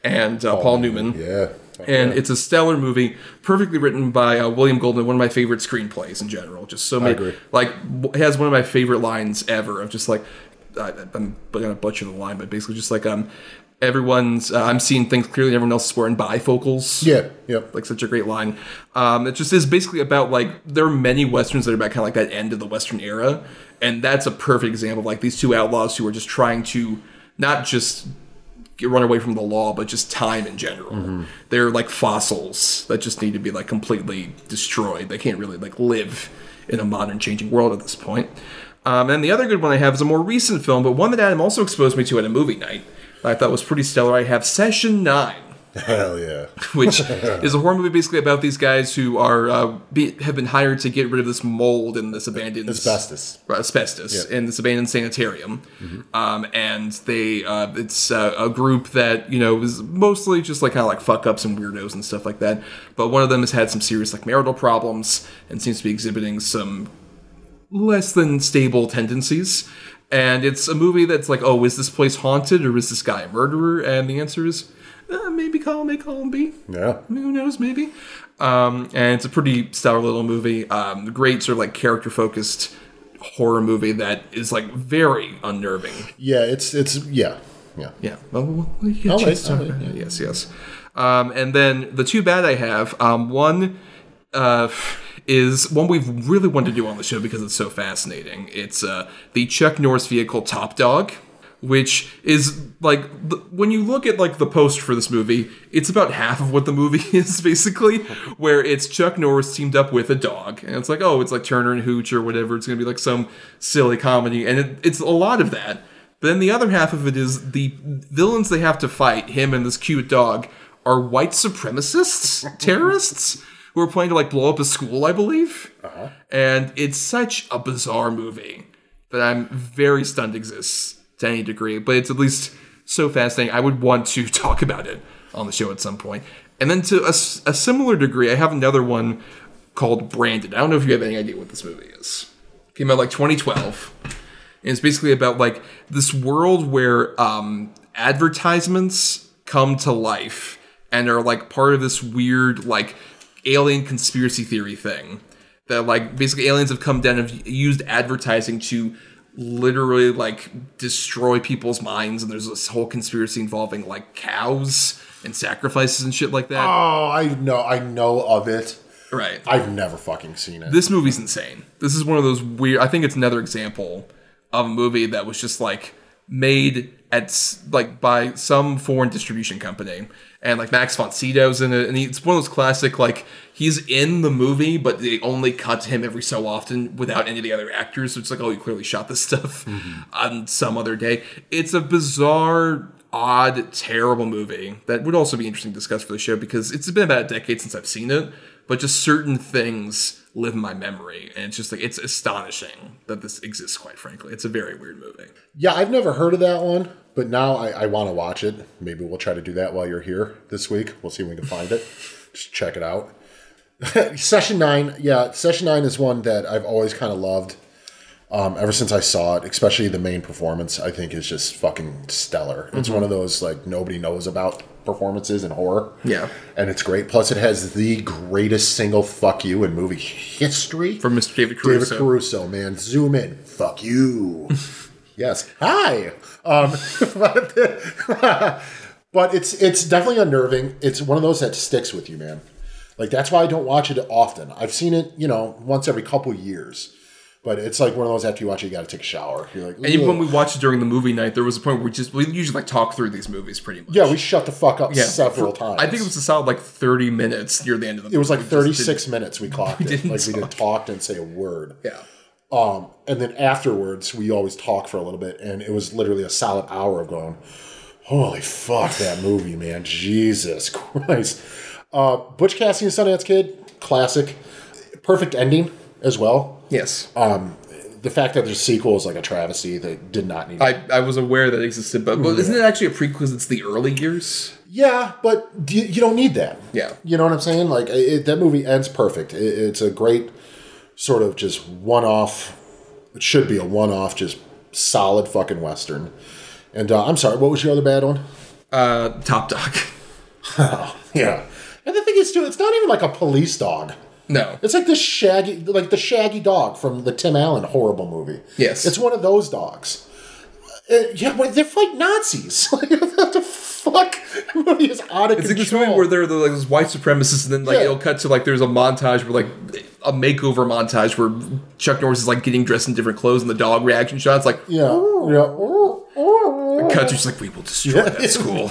and uh, Paul Newman. Yeah. And it's a stellar movie, perfectly written by uh, William Goldman, one of my favorite screenplays in general. Just so many, agree. like, it has one of my favorite lines ever of just like, I, I'm gonna butcher the line, but basically just like, um, everyone's, uh, I'm seeing things clearly, everyone else is wearing bifocals Yeah. yeah. like such a great line. Um, it just is basically about like there are many westerns that are about kind of like that end of the western era, and that's a perfect example of like these two outlaws who are just trying to not just get, run away from the law, but just time in general. They're like fossils that just need to be like completely destroyed. They can't really like live in a modern changing world at this point. Um, and the other good one I have is a more recent film, but one that Adam also exposed me to at a movie night. I thought was pretty stellar. I have Session Nine Hell yeah. which is a horror movie basically about these guys who are uh, be, have been hired to get rid of this mold in this abandoned Asbestos. uh, asbestos Yeah. in this abandoned sanitarium, um, and they uh, it's uh, a group that you know is mostly just like kind of like fuck ups and weirdos and stuff like that. But one of them has had some serious like marital problems and seems to be exhibiting some less than stable tendencies. And it's a movie that's like, oh, is this place haunted or is this guy a murderer? And the answer is uh, maybe column A, column B. Yeah. Who knows, maybe. Um, and it's a pretty stellar little movie. Um, great sort of like character focused horror movie that is like very unnerving. Yeah, it's it's yeah. Yeah. Yeah. Well, well, we get chance wait, I'll wait, about it. Yes, yes. Um, and then the two bad I have, um, one uh, is one we've really wanted to do on the show because it's so fascinating. It's uh, the Chuck Norris vehicle Top Dog, which is like when you look at like the post for this movie, it's about half of what the movie is basically, where it's Chuck Norris teamed up with a dog, and it's like oh, it's like Turner and Hooch or whatever. It's gonna be like some silly comedy, and it, it's a lot of that. But then the other half of it is the villains they have to fight, him and this cute dog, are white supremacists, terrorists, who are planning to like blow up a school, I believe. And it's such a bizarre movie that I'm very stunned exists to any degree, but it's at least so fascinating. I would want to talk about it on the show at some point. And then to a similar degree, I have another one called Branded. I don't know if you have any idea what this movie is. Came out like 2012. And it's basically about like this world where um, advertisements come to life and are like part of this weird like alien conspiracy theory thing that like basically aliens have come down and have used advertising to literally like destroy people's minds and there's this whole conspiracy involving like cows and sacrifices and shit like that Oh, I know I know of it. right I've never fucking seen it. this movie's insane. This is one of those weird. I think it's another example of a movie that was just like made at like by some foreign distribution company, and like Max von Sydow's in it, and he, it's one of those classic like he's in the movie, but they only cut to him every so often without any of the other actors. So it's like, oh, you clearly shot this stuff mm-hmm. on some other day. It's a bizarre. Odd, terrible movie that would also be interesting to discuss for the show because it's been about a decade since I've seen it, but just certain things live in my memory and it's just like it's astonishing that this exists quite frankly it's a very weird movie Yeah, I've never heard of that one, but now I, I want to watch it. Maybe we'll try to do that while you're here this week. We'll see if we can find it. Just check it out. session nine, yeah, session nine is one that I've always kind of loved. Um, ever since I saw it, especially the main performance, I think is just fucking stellar. It's one of those like nobody knows about performances in horror. Yeah. and it's great. Plus, it has the greatest single "fuck you" in movie history from mr david caruso David Caruso, man, zoom in. Fuck you. yes. Hi. Um, but, but it's it's definitely unnerving. It's one of those that sticks with you, man. Like that's why I don't watch it often. I've seen it, you know, once every couple years. But it's like one of those after you watch it, you got to take a shower. You're like, and even when we watched it during the movie night there was a point where we just we usually like talk through these movies pretty much yeah, we shut the fuck up Yeah, several for- times. i think it was a solid like 30 minutes near the end of the It was like movie. We just 36 minutes we clocked it. didn't Like we didn't talk. and say a word. yeah Um, and then afterwards, we always talk for a little bit, and it was literally a solid hour of going, "Holy fuck, that movie, man! Jesus Christ!" Uh, Butch Cassidy and Sundance Kid, classic, perfect ending as well. yes The fact that there's a sequel is like a travesty that did not need. I, I was aware that it existed but, but isn't it actually a prequel because it's the early years yeah, but you, you don't need that. Yeah. you know what I'm saying? Like it, that movie ends perfect. It, it's a great sort of just one-off. It should be a one-off, just solid fucking western. And uh, I'm sorry, what was your other bad one? uh top dog Yeah. And the thing is, too, it's not even like a police dog. No It's like this shaggy, like the shaggy dog from the Tim Allen horrible movie. Yes. It's one of those dogs. Uh, yeah, but they fight Nazis. Like, what the fuck? The movie is out of It's like this movie where they're, they're like this white supremacists, and then like Yeah. it'll cut to like there's a montage where like a makeover montage where Chuck Norris is like getting dressed in different clothes, and the dog reaction shots like yeah, yeah. Cut to like we will destroy that school.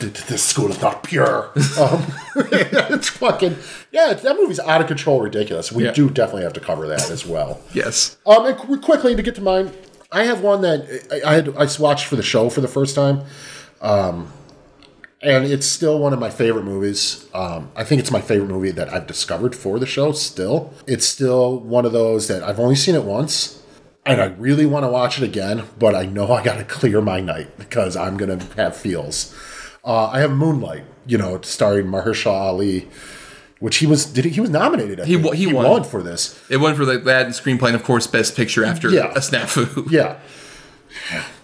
Th- This school is not pure. Um, it's fucking yeah. That movie's out of control, ridiculous. We Yeah. do definitely have to cover that as well. yes, Um, and quickly to get to mine, I have one that I, I had I watched for the show for the first time. Um, and it's still one of my favorite movies. Um, I think it's my favorite movie that I've discovered for the show. Still, it's still one of those that I've only seen it once, and I really want to watch it again. But I know I got to clear my night because I'm gonna have feels. Uh, I have Moonlight, you know, starring Mahershala Ali, which he was did he, he was nominated. I He wa- he won. for this. It went for like that and screenplay, and of course, best picture after Yeah. a snafu. Yeah.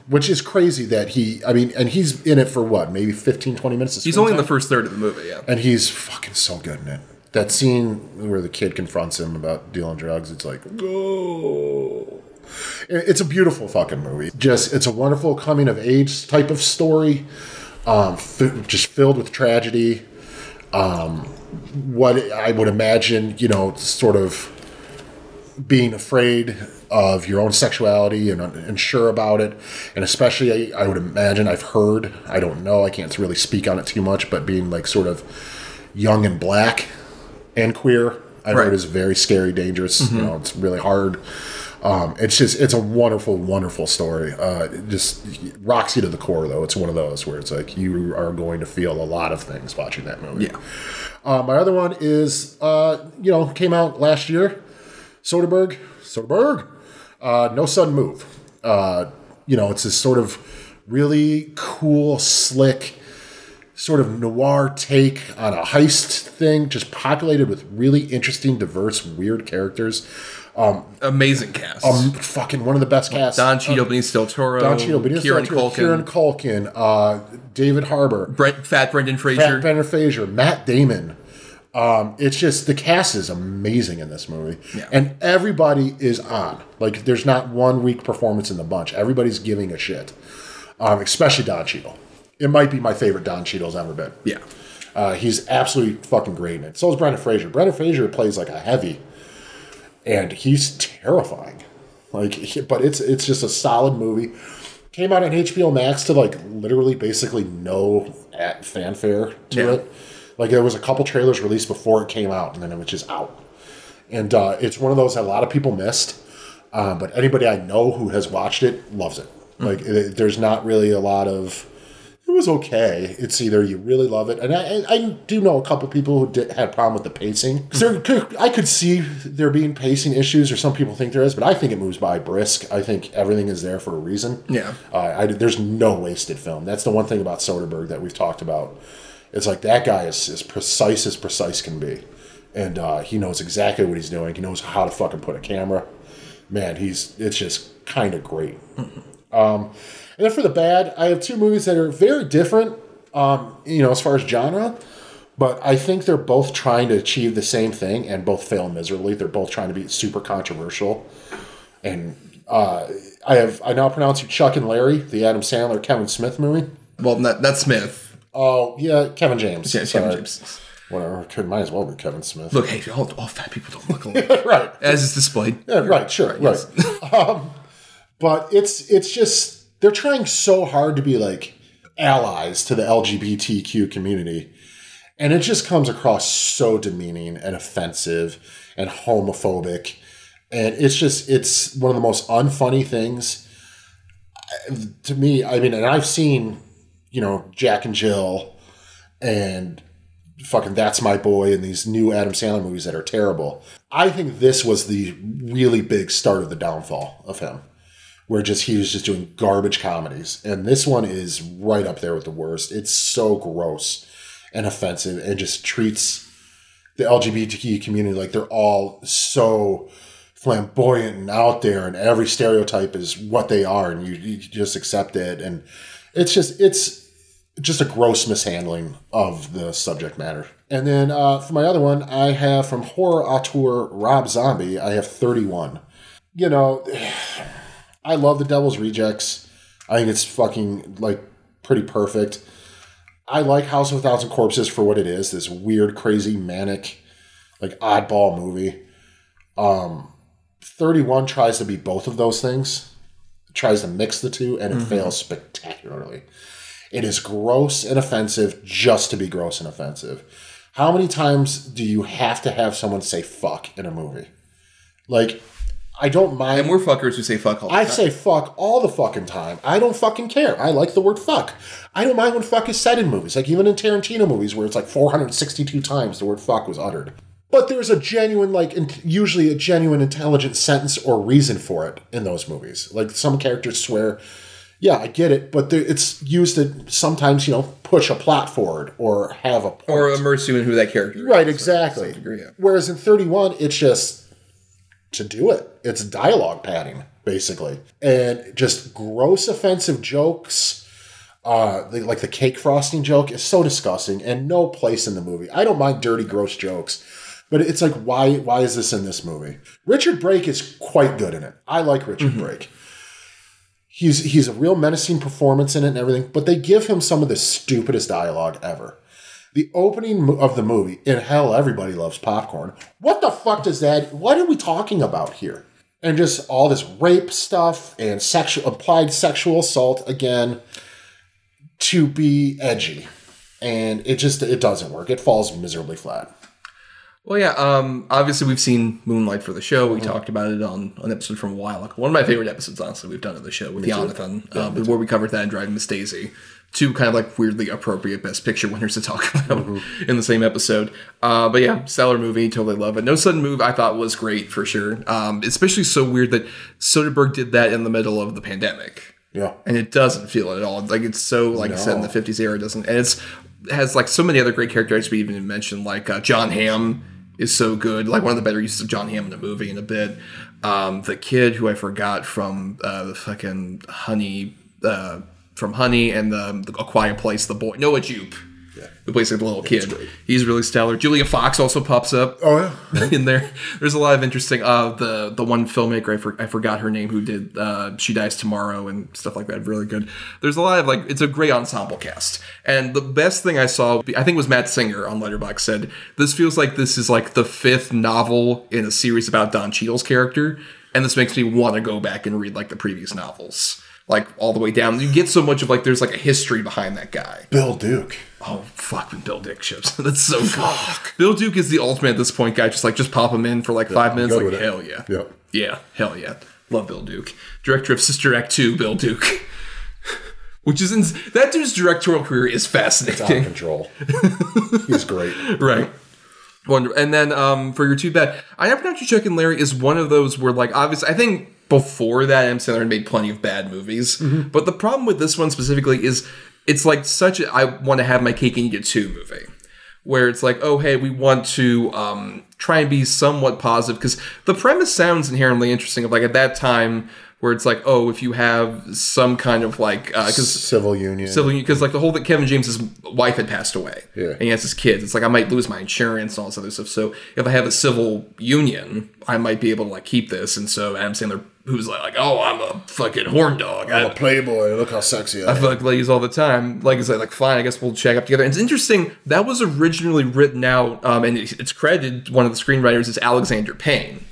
Which is crazy that he, I mean, and he's in it for what, maybe 15, 20 minutes? of He's only in the first third of the movie. Yeah. And he's fucking so good in it. That scene where the kid confronts him about dealing drugs, it's like, oh. It's a beautiful fucking movie. Just, it's a wonderful coming of age type of story, um, f- just filled with tragedy. Um, what I would imagine, you know, sort of being afraid of your own sexuality and unsure about it. And especially, I, I would imagine, I've heard, I don't know, I can't really speak on it too much, but being like sort of young and black and queer, I've Right. heard is very scary, dangerous. You know, it's really hard. Um, it's just, it's a wonderful, wonderful story. Uh, it just rocks you to the core, though. It's one of those where it's like you are going to feel a lot of things watching that movie. Yeah. Uh, my other one is, uh, you know, came out last year. Soderbergh, Soderbergh, uh, No Sudden Move. Uh, you know, it's this sort of really cool, slick, sort of noir take on a heist thing, just populated with really interesting, diverse, weird characters. Amazing cast. Um, fucking one of the best casts. Don Cheadle, Benicio del Toro, Don Cheadle, Benicio Kieran del Toro, Culkin, Kieran Culkin, uh, David Harbour, Brent, Fat Brendan Fraser. Fat Brendan Fraser, Matt Damon. Um, it's just the cast is amazing in this movie, Yeah. and everybody is on. Like, there's not one weak performance in the bunch. Everybody's giving a shit, um, especially Don Cheadle. It might be my favorite Don Cheadle's ever been. yeah. Uh, he's absolutely fucking great in it. So is Brendan Fraser. Brendan Fraser plays like a heavy, and he's terrifying. Like, but it's it's just a solid movie. Came out on HBO Max to like literally basically no at fanfare to Yeah. it. Like there was a couple trailers released before it came out, and then it was just out. And uh, it's one of those that a lot of people missed. Uh, but anybody I know who has watched it loves it. Like it, there's not really a lot of it was okay. It's either you really love it, and I, I- do know a couple people who did, had a problem with the pacing. there could, I could see there being pacing issues, or some people think there is, but I think it moves by brisk. I think everything is there for a reason. Yeah. uh, I, there's no wasted film. That's the one thing about Soderbergh that we've talked about. It's like that guy is as precise as precise can be, and uh, he knows exactly what he's doing. He knows how to fucking put a camera. Man, he's it's just kind of great. Um, and then for the bad, I have two movies that are very different, um, you know, as far as genre, but I think they're both trying to achieve the same thing and both fail miserably. They're both trying to be super controversial. And uh, I have I now pronounce you Chuck and Larry, the Adam Sandler Kevin Smith movie. Well, not, not Smith. Oh yeah, Kevin James. Yeah. Kevin James. Whatever, could might as well be Kevin Smith. Look, hey, all, all fat people don't look alike, right. as is displayed. Yeah, right, sure, right. um, but it's it's just they're trying so hard to be like allies to the LGBTQ community, and it just comes across so demeaning and offensive and homophobic, and it's just it's one of the most unfunny things to me. I mean, and I've seen you know Jack and Jill and fucking That's My Boy and these new Adam Sandler movies that are terrible. I think this was the really big start of the downfall of him, where just he was just doing garbage comedies, and this one is right up there with the worst. It's so gross and offensive, and just treats the LGBTQ community like they're all so flamboyant and out there, and every stereotype is what they are, and you, you just accept it, and it's just it's just a gross mishandling of the subject matter. And then uh, for my other one, I have from horror auteur Rob Zombie, I have 31. You know, I love The Devil's Rejects. I think it's fucking like pretty perfect. I like House of a Thousand Corpses for what it is, this weird, crazy, manic, like oddball movie. Um 31 tries to be both of those things. It tries to mix the two and it fails spectacularly. It is gross and offensive just to be gross and offensive. How many times do you have to have someone say fuck in a movie? Like, I don't mind. And we're fuckers who say fuck all the I time. say fuck all the fucking time. I don't fucking care. I like the word fuck. I don't mind when fuck is said in movies, like even in Tarantino movies where it's like 462 times the word fuck was uttered. But there's a genuine, like, in- usually a genuine, intelligent sentence or reason for it in those movies. Like some characters swear, yeah, I get it, but it's used to sometimes, you know, push a plot forward or have a point. or immerse you in who that character is. Right, exactly. degree, yeah. Whereas in 31, it's just to do it. It's dialogue padding, basically. And just gross, offensive jokes. Uh, the, like the cake frosting joke is so disgusting and no place in the movie. I don't mind dirty, gross jokes, but it's like, why? Why is this in this movie? Richard Brake is quite good in it. I like Richard Brake. He's he's a real menacing performance in it and everything, but they give him some of the stupidest dialogue ever the opening of the movie in hell everybody loves popcorn what the fuck does that what are we talking about here and just all this rape stuff and sexual applied sexual assault again to be edgy and it just it doesn't work it falls miserably flat Well, yeah. Um, obviously, we've seen Moonlight for the show. We talked about it on an episode from a while ago. One of my favorite episodes, honestly, we've done of the show with Jonathan, uh, where we covered that and Driving Miss Daisy. Two kind of like weirdly appropriate Best Picture winners to talk about in the same episode. Uh, but yeah, stellar movie. Totally love it. No Sudden Move, I thought was great for sure. Um, especially so weird that Soderbergh did that in the middle of the pandemic yeah and it doesn't feel it at all. Like it's so like I said in the '50s era, it doesn't, and it's has like so many other great characters we even mentioned. Like uh, Jon Hamm is so good, like one of the better uses of Jon Hamm in a movie in a bit. Um, the kid who I forgot from uh, the fucking Honey, uh, from Honey and the, the A Quiet Place, the boy Noah Jupe. Who plays like the little kid? He's really stellar. Julia Fox also pops up oh yeah in there. There's a lot of interesting. Uh, the the one filmmaker I, for, I forgot her name who did uh, She Dies Tomorrow and stuff like that. Really good. There's a lot of like it's a great ensemble cast. And the best thing I saw, I think, was Matt Singer on Letterboxd said this feels like this is like the fifth novel in a series about Don Cheadle's character, and this makes me want to go back and read like the previous novels. Like all the way down, you get so much of like there's like a history behind that guy. bill duke Oh fuck when Bill Duke ships. That's so good. Bill Duke is the ultimate at this point guy. Just like just pop him in for like five minutes. Like with it. hell yeah. Yep. Yeah, hell yeah. Love Bill Duke. Director of Sister Act 2, Bill Duke. Which is ins- that dude's directorial career is fascinating. out of control he's great right. Wonder and then um for your two bad, I never Not You Chuck and Larry is one of those where like obviously I think before that M. Sandler had made plenty of bad movies. But the problem with this one specifically is it's like such a I want to have my cake and eat it too movie. Where it's like, oh hey, we want to um try and be somewhat positive because the premise sounds inherently interesting of like at that time where it's like, oh, if you have some kind of like because civil union civil union, because like the whole that Kevin James's wife had passed away, Yeah. and he has his kids. It's like I might lose my insurance and all this other stuff. So if I have a civil union, I might be able to like keep this. And so Adam Sandler, who's like, like oh, I'm a fucking horn dog. i'm I, a playboy look how sexy i I fuck ladies all the time. Like I said, like fine, I guess we'll check up together. And it's interesting that was originally written out, um, and it's it's credited. One of the screenwriters is Alexander Payne,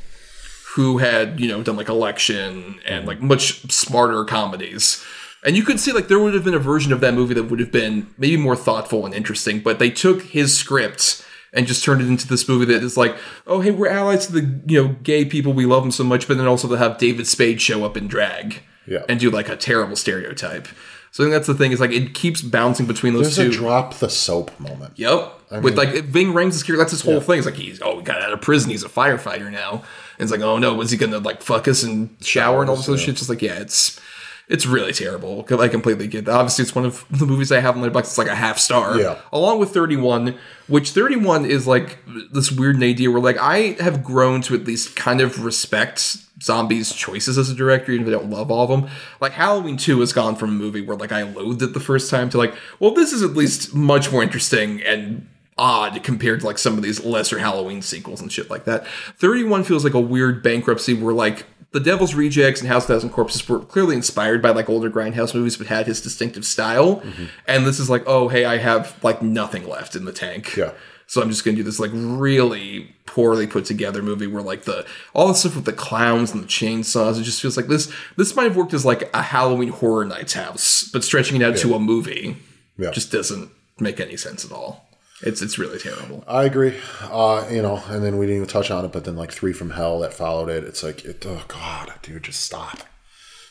who had you know done like Election and like much smarter comedies. And you could see like there would have been a version of that movie that would have been maybe more thoughtful and interesting, but they took his script and just turned it into this movie that is like, oh hey, we're allies to the you know gay people, we love them so much, but then also to have David Spade show up in drag Yeah. and do like a terrible stereotype. So I think that's the thing is like it keeps bouncing between those there's two. a drop the soap moment Yep. With like Ving Rhames' character, that's his whole thing. It's like he's oh, he got out of prison. He's a firefighter now. It's like oh no, was he gonna like fuck us and shower and all this other shit? Just like yeah, it's it's really terrible. I completely get that. Obviously, it's one of the movies I have on Letterboxd. It's like a half star. Yeah. Along with 31, which 31 is like this weird idea where like I have grown to at least kind of respect Zombie's choices as a director, even if I don't love all of them. Like Halloween 2 has gone from a movie where like I loathed it the first time to like, well, this is at least much more interesting and odd compared to like some of these lesser Halloween sequels and shit like that. 31 feels like a weird bankruptcy where like the Devil's Rejects and House of Thousand Corpses were clearly inspired by like older grindhouse movies, but had his distinctive style. Mm-hmm. And this is like, oh, hey, I have like nothing left in the tank. Yeah. So I'm just gonna do this like really poorly put together movie where like the all the stuff with the clowns and the chainsaws, it just feels like this. This might have worked as like a Halloween Horror Nights house, but stretching it out to a movie Yeah. just doesn't make any sense at all. It's it's really terrible. I agree. Uh, you know, and then we didn't even touch on it, but then like Three from Hell that followed it. It's like, it, oh god, dude, just stop,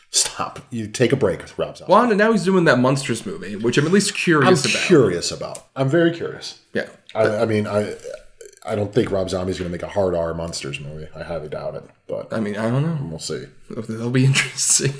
stop. You take a break with Rob Zombie. Wanda now he's doing that monsters movie, which I'm at least I'm curious about. curious about. I'm very curious. Yeah. I, I mean, I I don't think Rob Zombie's going to make a hard R monsters movie. I highly doubt it, but I mean, I don't know. we'll see. That'll be interesting.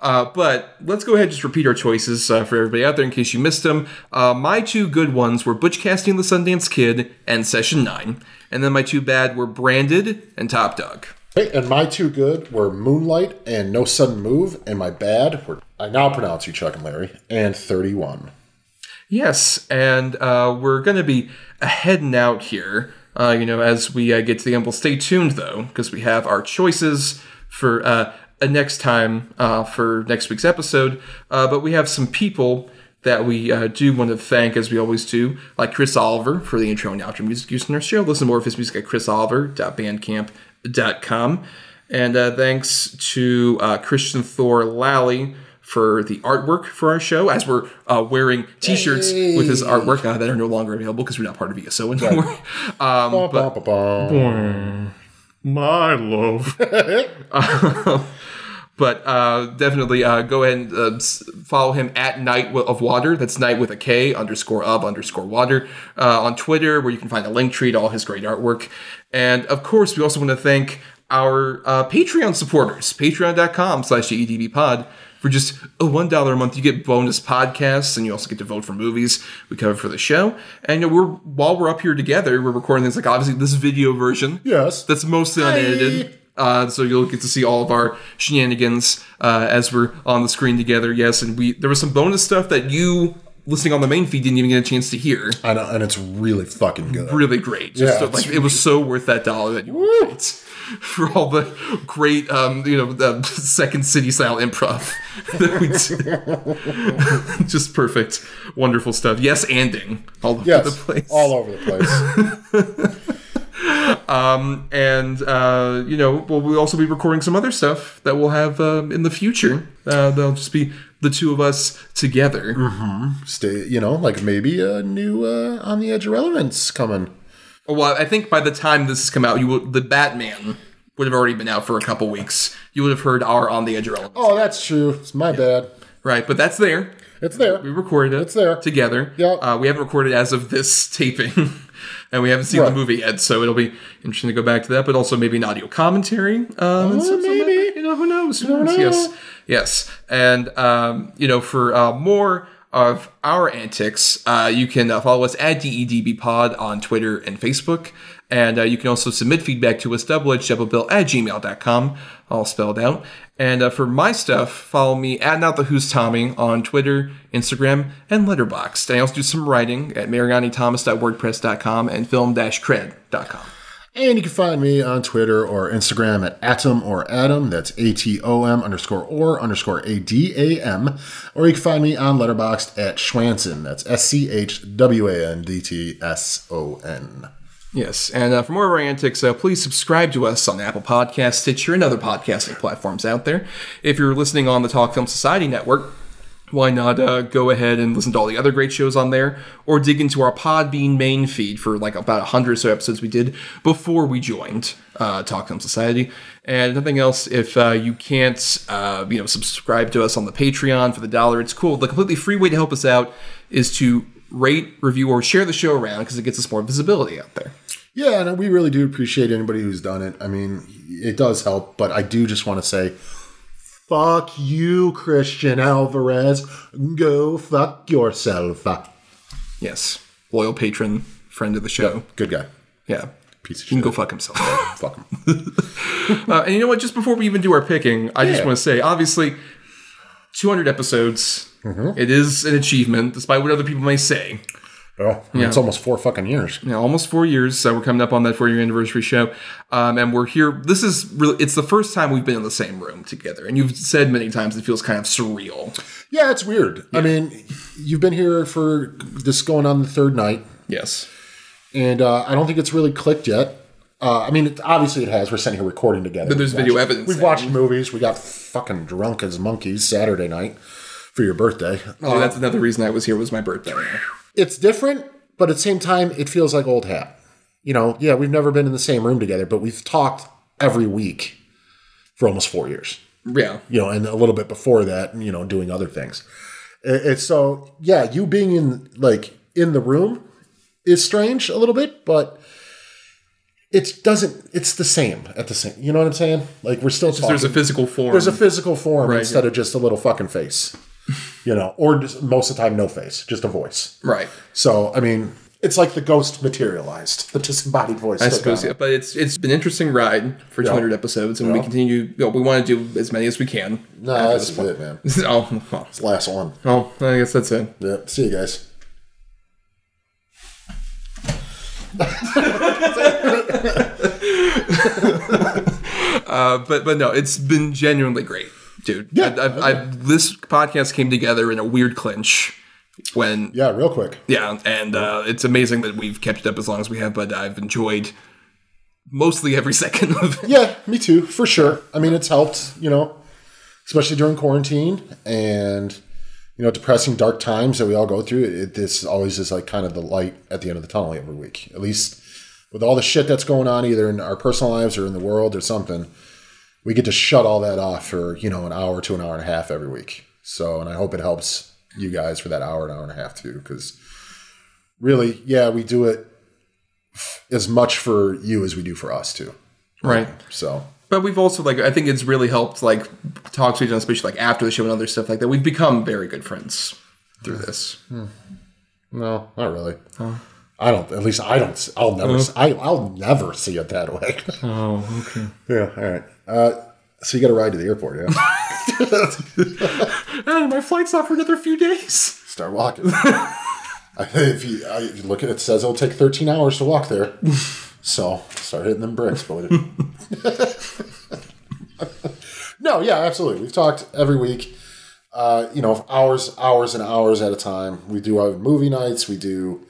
Uh, but let's go ahead and just repeat our choices uh, for everybody out there in case you missed them. Uh, my two good ones were Butch Cassidy and the Sundance Kid and Session 9. And then my two bad were Branded and Top Dog. Hey, and my two good were Moonlight and No Sudden Move, and my bad were I now pronounce you Chuck and Larry and Thirty One. Yes, and uh, we're going to be heading out here, uh, you know, as we uh, get to the end. Well, stay tuned, though, because we have our choices for uh, next time uh, for next week's episode. Uh, but we have some people that we uh, do want to thank, as we always do, like Chris Oliver for the intro and outro music used in our show. Listen more of his music at chrisoliver.bandcamp.com. And thanks to Christian Thor Lally for the artwork for our show, as we're uh, wearing T-shirts with his artwork uh, that are no longer available because we're not part of ESO anymore. um, Ba, but ba, ba, ba. my love. but uh, definitely uh, go ahead and uh, follow him at Knight of Water. That's Night with a K underscore of underscore water uh, on Twitter, where you can find a link tree to all his great artwork. And of course, we also want to thank our uh, Patreon supporters, patreon.com slash pod. For just a one dollar a month, you get bonus podcasts, and you also get to vote for movies we cover for the show. And you know, we're while we're up here together, we're recording things like obviously this video version Yes. that's mostly unedited. Uh, so you'll get to see all of our shenanigans uh, as we're on the screen together. Yes, and we there was some bonus stuff that you listening on the main feed didn't even get a chance to hear. I know, and it's really fucking good. Really great. Just Yeah, so, like it was so worth that dollar that you paid for all the great, um, you know, the Second City style improv that we did. Just perfect, wonderful stuff. Yes, anding all over Yes, the place. all over the place. Um, and uh, you know we'll, we'll also be recording some other stuff that we'll have um, in the future uh, they'll just be the two of us together Stay, you know, like maybe a new uh, on the edge of relevance coming. well i think by the time this has come out you will the batman would have already been out for a couple weeks you would have heard our on the edge of relevance Oh, that's true. It's my bad. right but that's there It's there. we recorded it It's there. together Yeah. uh, we haven't recorded as of this taping and we haven't seen Right. the movie yet so it'll be interesting to go back to that but also maybe an audio commentary um, some- maybe. you know who knows who knows yes yes. And um, you know for uh, more of our antics uh, you can uh, follow us at dedbpod on twitter and facebook. And uh, you can also submit feedback to us doubleedgeddoublebill at gmail.com all spelled out. And uh, for my stuff follow me at not the who's tommy on twitter instagram and letterboxd. I also do some writing at marianithomas.wordpress.com and film-cred.com And you can find me on Twitter or Instagram at Atom or Adam. That's A T O M underscore or underscore A D A M. Or you can find me on Letterboxd at Schwandtson. That's S C H W A N D T S O N. Yes, and uh, for more of our antics, uh, please subscribe to us on Apple Podcasts, Stitcher, and other podcasting platforms out there. If you're listening on the Talk Film Society Network, why not uh, go ahead and listen to all the other great shows on there, or dig into our Podbean main feed for like about a hundred or so episodes we did before we joined uh, Talk Film Society. And nothing else, if uh, you can't, uh, you know, subscribe to us on the Patreon for the dollar, it's cool. The completely free way to help us out is to rate, review, or share the show around because it gets us more visibility out there. Yeah, and we really do appreciate anybody who's done it. I mean, it does help, but I do just want to say, fuck you, Christian Alvarez. Go fuck yourself. Yes. Loyal patron, friend of the show. Good guy. Yeah. Piece of He can shit. go fuck himself. Fuck him. uh, and you know what? Just before we even do our picking, I just Yeah. want to say obviously, 200 episodes. Mm-hmm. it is an achievement, despite what other people may say. Oh, it's almost four fucking years. Know, almost four years. So we're coming up on that four year anniversary show. Um, and we're here. This is really, it's the first time we've been in the same room together. And you've said many times it feels kind of surreal. Yeah, it's weird. I mean, you've been here for this going on the third night, Yes. and uh, I don't think it's really clicked yet. Uh, I mean, it, obviously it has. We're sitting here recording together. But there's We've video watched- evidence We've watched movies. We got fucking drunk as monkeys Saturday night for your birthday. Oh, that's another reason I was here was my birthday. It's different, but at the same time, it feels like old hat. You know, yeah, we've never been in the same room together, but we've talked every week for almost four years. Yeah. You know, and a little bit before that, you know, doing other things. It's so yeah, you being in like in the room is strange a little bit, but it doesn't. It's the same at the same. You know what I'm saying? Like we're still talking. There's a physical form. There's a physical form Right, instead of just a little fucking face. You know, or just, most of the time no face, just a voice. right. So I mean, it's like the ghost materialized, the disembodied voice. I suppose, yeah. But it's it's been an interesting ride for 200 episodes, and we continue. You know, we want to do as many as we can. No, after that's this it, man. oh, well, It's the last one. well, I guess that's it. Yeah. See you guys. Uh, but but no, it's been genuinely great, dude. Yeah. I, I've, I've, this podcast came together in a weird clinch when Yeah, real quick. yeah, and uh, it's amazing that we've kept it up as long as we have. But I've enjoyed mostly every second of it. Yeah, me too, for sure. I mean, it's helped, you know, especially during quarantine and you know depressing, dark times that we all go through. It, this always is like kind of the light at the end of the tunnel every week. At least with all the shit that's going on, either in our personal lives or in the world or something, we get to shut all that off for you know an hour to an hour and a half every week. So, and I hope it helps you guys for that hour, an hour and a half too, because really, yeah, we do it as much for you as we do for us too. Right. So But we've also like I think it's really helped like talk to each other, especially like after the show and other stuff like that. We've become very good friends through this. Hmm. Hmm. no, not really. I don't. At least I don't. I'll never. I, I'll never see it that way. Oh, okay. yeah. All right. Uh, so you got to ride to the airport. Yeah. Ah, my flight's not for another few days. Start walking. I, if you, I, you look at it, it says it'll take 13 hours to walk there. So start hitting them bricks, buddy. no, yeah, absolutely. We've talked every week. Uh, you know, hours, hours, and hours at a time. We do our movie nights. We do,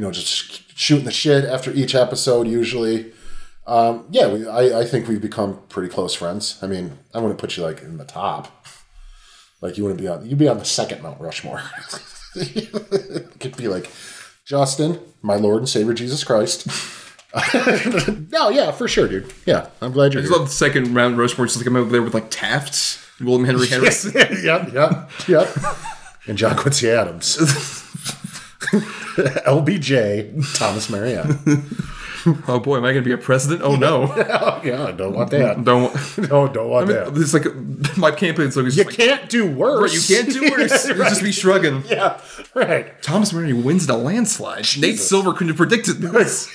you know, just shooting the shit after each episode. Usually, um, yeah. We, I, I think we've become pretty close friends. I mean, I wouldn't put you like in the top. Like you wouldn't be on. You'd be on the second Mount Rushmore. it could be like Justin, my Lord and Savior Jesus Christ. no, yeah, for sure, dude. Yeah, I'm glad you're I here. love the second round Rushmore just like I'm over there with like Taft, William Henry Harrison. yep, yep, yep. And John Quincy Adams. LBJ, Thomas Marianne. oh boy, am I gonna be a president? Oh no. Oh, yeah, don't want that. Don't No, don't want that. it's like my campaign slogan You like, can't do worse. right, you can't do worse. Yeah, You'll just be shrugging. yeah, right. Thomas Murray wins in a landslide. Nate Silver couldn't have predicted this.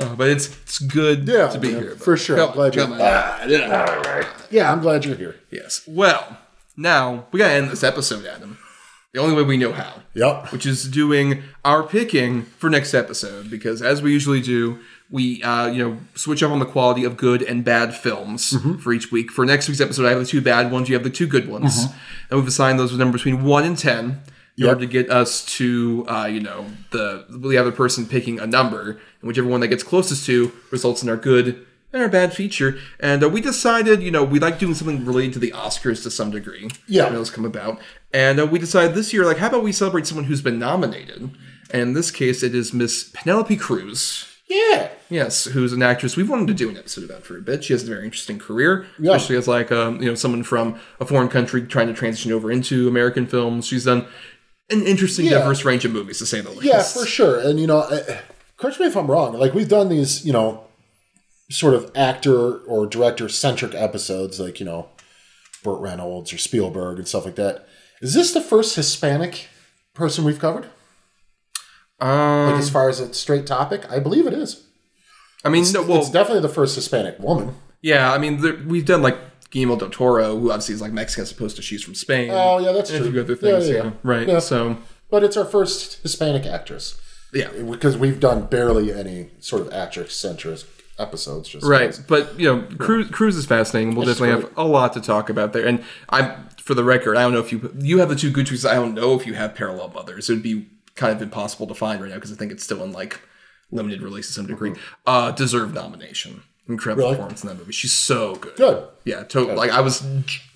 Uh, but it's it's good Yeah, to be man, here. for sure. Come I'm glad you're- here. on. Ah, yeah. Yeah, I'm glad you're here. Yes. Well, now we gotta end this episode, Adam. The only way we know how. Yep. Which is doing our picking for next episode, because as we usually do, we uh, you know switch up on the quality of good and bad films Mm-hmm. for each week. For next week's episode, I have the two bad ones. You have the two good ones, and we've assigned those with numbers between one and ten. In Yep. order to get us to, uh, you know, the the other person picking a number, and whichever one that gets closest to results in our good and our bad feature. And uh, we decided, you know, we like doing something related to the Oscars to some degree. Yeah. when those come about. And uh, we decided this year, like, how about we celebrate someone who's been nominated? And in this case, it is Miss Penelope Cruz. Yeah. Yes, who's an actress we've wanted to do an episode about for a bit. She has a very interesting career, Yeah. especially as like um, you know someone from a foreign country trying to transition over into American films. She's done an interesting, Yeah. diverse range of movies, to say the least. Yeah, for sure. And you know, uh, correct me if I'm wrong. Like we've done these, you know, sort of actor or director centric episodes, like you know, Burt Reynolds or Spielberg and stuff like that. Is this the first Hispanic person we've covered? Um, Like as far as a straight topic, I believe it is. I mean, no, well, it's definitely the first Hispanic woman. yeah, I mean, there, we've done like Guillermo del Toro, who obviously is like Mexican as opposed to she's from Spain. Oh yeah, that's and true. a few other Yeah, things, yeah, yeah, yeah. right? Yeah. So, But it's our first Hispanic actress yeah, because we've done barely any sort of actress centric episodes. Just Right, but you know, Cruz, Cruz is fascinating. We'll It's definitely great. have a lot to talk about there. And I'm, for the record, I don't know if you you have the two good choices. I don't know if you have parallel mothers. It would be kind of impossible to find right now because I think it's still in like limited release to some degree. Mm-hmm. Uh, deserved nomination. Incredible Really? performance in that movie. She's so good. Good. Yeah, totally. like I was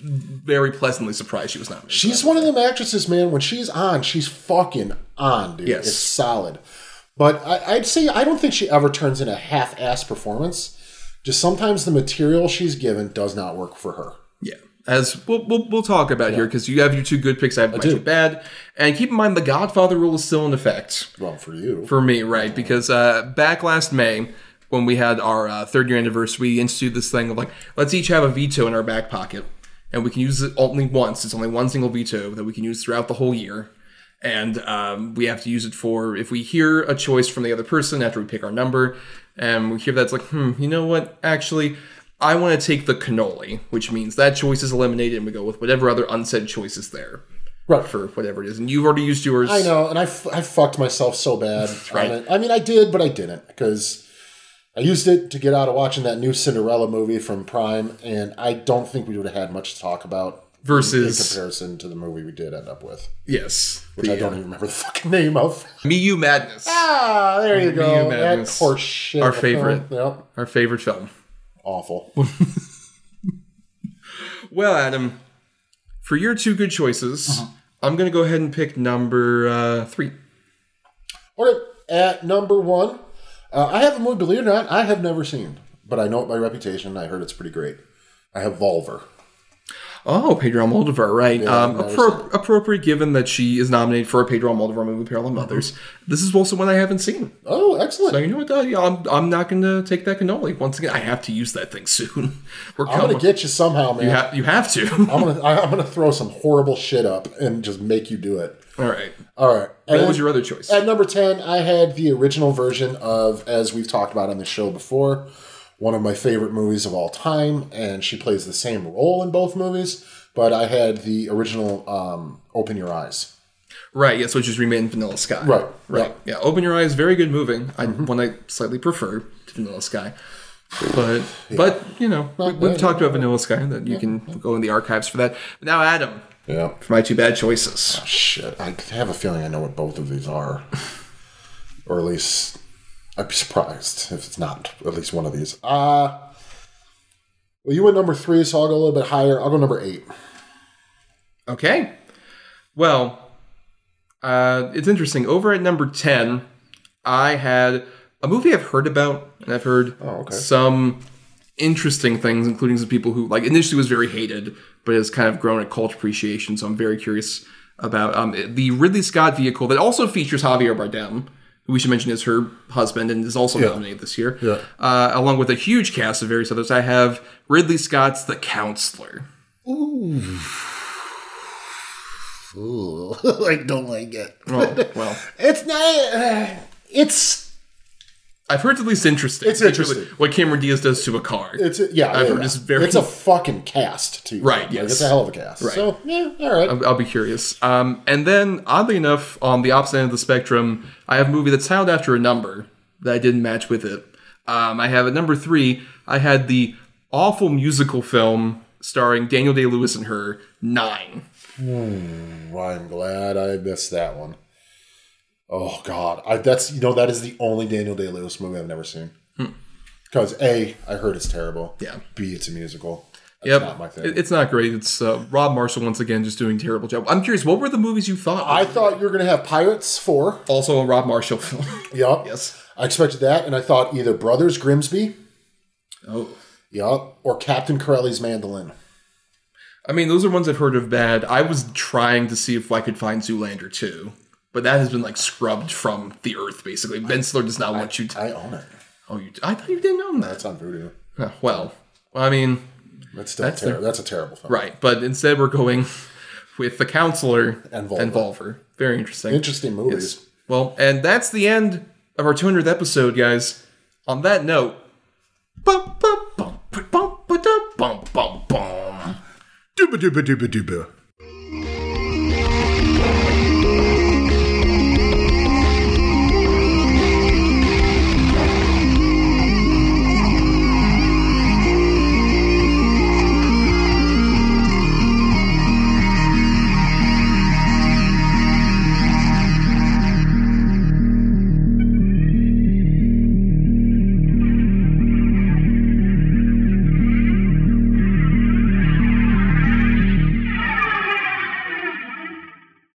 very pleasantly surprised she was nominated. She's one of them actresses, man. When she's on, she's fucking on, dude. Yes. It's solid. But I, I'd say I don't think she ever turns in a half-ass performance. Just sometimes the material she's given does not work for her. Yeah. As we'll, we'll, we'll talk about here because you have your two good picks, I have my two bad. And keep in mind, the Godfather rule is still in effect Well, for you. for me, right? Because uh, back last May, when we had our uh, third year anniversary, we instituted this thing of like, let's each have a veto in our back pocket. And we can use it only once. It's only one single veto that we can use throughout the whole year. And um, we have to use it for if we hear a choice from the other person after we pick our number, and we hear that's like, hmm, you know what? Actually, I want to take the cannoli, which means that choice is eliminated, and we go with whatever other unsaid choice is there right. for whatever it is. And you've already used yours. I know, and I, f- I fucked myself so bad. right. I mean, I did, but I didn't because I used it to get out of watching that new Cinderella movie from Prime, and I don't think we would have had much to talk about in Versus, comparison to the movie we did end up with, yes, which the, I don't even remember the fucking name of. Miyu Madness, Ah, there you go. That Madness. shit. Our favorite. Yep. our favorite film. Awful. Well, Adam, for your two good choices, I'm going to go ahead and pick number uh, three. All right, at number one, uh, I have a movie, believe it or not, I have never seen, but I know it by reputation. I heard it's pretty great. I have Volver. Oh, Pedro Almodovar, right? um, appro- appropriate given that she is nominated for a Pedro Almodovar movie, Parallel Mothers. This is also one I haven't seen. Oh, excellent. So you know what? Uh, yeah, I'm, I'm not going to take that cannoli. Once again, I have to use that thing soon. We're I'm gonna get you somehow, man. you, ha- you have to. I'm gonna I, I'm gonna throw some horrible shit up and just make you do it. All right. All right. And What was your other choice? At number ten, I had the original version of, as we've talked about on the show before, one of my favorite movies of all time, and she plays the same role in both movies. But I had the original um, "Open Your Eyes." Right, yes, which is Remain Vanilla Sky. Right, right. Yeah, Open Your Eyes, very good movie. I one I slightly prefer to Vanilla Sky. But but you know, we, we've yeah, talked about Vanilla Sky that you can go in the archives for that. But now Adam, Yeah. for my two bad choices. Shit, I have a feeling I know what both of these are, or at least I'd be surprised if it's not at least one of these. Uh well, you went number three, so I'll go a little bit higher. I'll go number eight. Okay. Well, uh, it's interesting. Over at number 10, I had a movie I've heard about, and I've heard Oh, okay. some interesting things, including some people who, like, initially was very hated, but has kind of grown a cult appreciation. So I'm very curious about um, the Ridley Scott vehicle that also features Javier Bardem, we should mention is her husband and is also nominated this year, Yeah. uh, along with a huge cast of various others. I have Ridley Scott's The Counselor. Ooh, I don't like it. Oh, well. It's not. Uh, it's I've heard it's at least interesting. It's interesting. What Cameron Diaz does to a car. it's yeah. I've yeah, heard yeah. it's very- It's a fucking cast too. Right, Like, it's a hell of a cast. Right. So yeah, all right. I'll, I'll be curious. Um, and then, oddly enough, on the opposite end of the spectrum, I have a movie that's titled after a number that I didn't match with it. Um, I have at number three, I had the awful musical film starring Daniel Day Lewis and her, Nine. Well, I'm glad I missed that one. Oh God, I, that's you know that is the only Daniel Day Lewis movie I've never seen. Because a, I heard it's terrible. Hmm. Yeah. B, it's a musical. Yep. not my thing. It's not great. It's uh, Rob Marshall once again just doing a terrible job. I'm curious, what were the movies you thought? I thought you were gonna have Pirates four. also a Rob Marshall film. Yup. yes. I expected that, and I thought either Brothers Grimsby. Oh. Yup. Or Captain Corelli's Mandolin. I mean, those are ones I've heard of bad. I was trying to see if I could find Zoolander 2, but that has been like scrubbed from the earth, basically. Ben Stiller does not want you to. I own it. oh, you, I thought you didn't own that. That's on Vudu. Huh, well, I mean, that's still that's, ter- the, that's a terrible film. Right, but instead we're going with the counselor and Volver. And Volver. Very interesting. Interesting movies. Yes. Well, and that's the end of our 200th episode, guys. On that note, bum bum bum bum bum bum bum. Dooba dooba dooba dooba.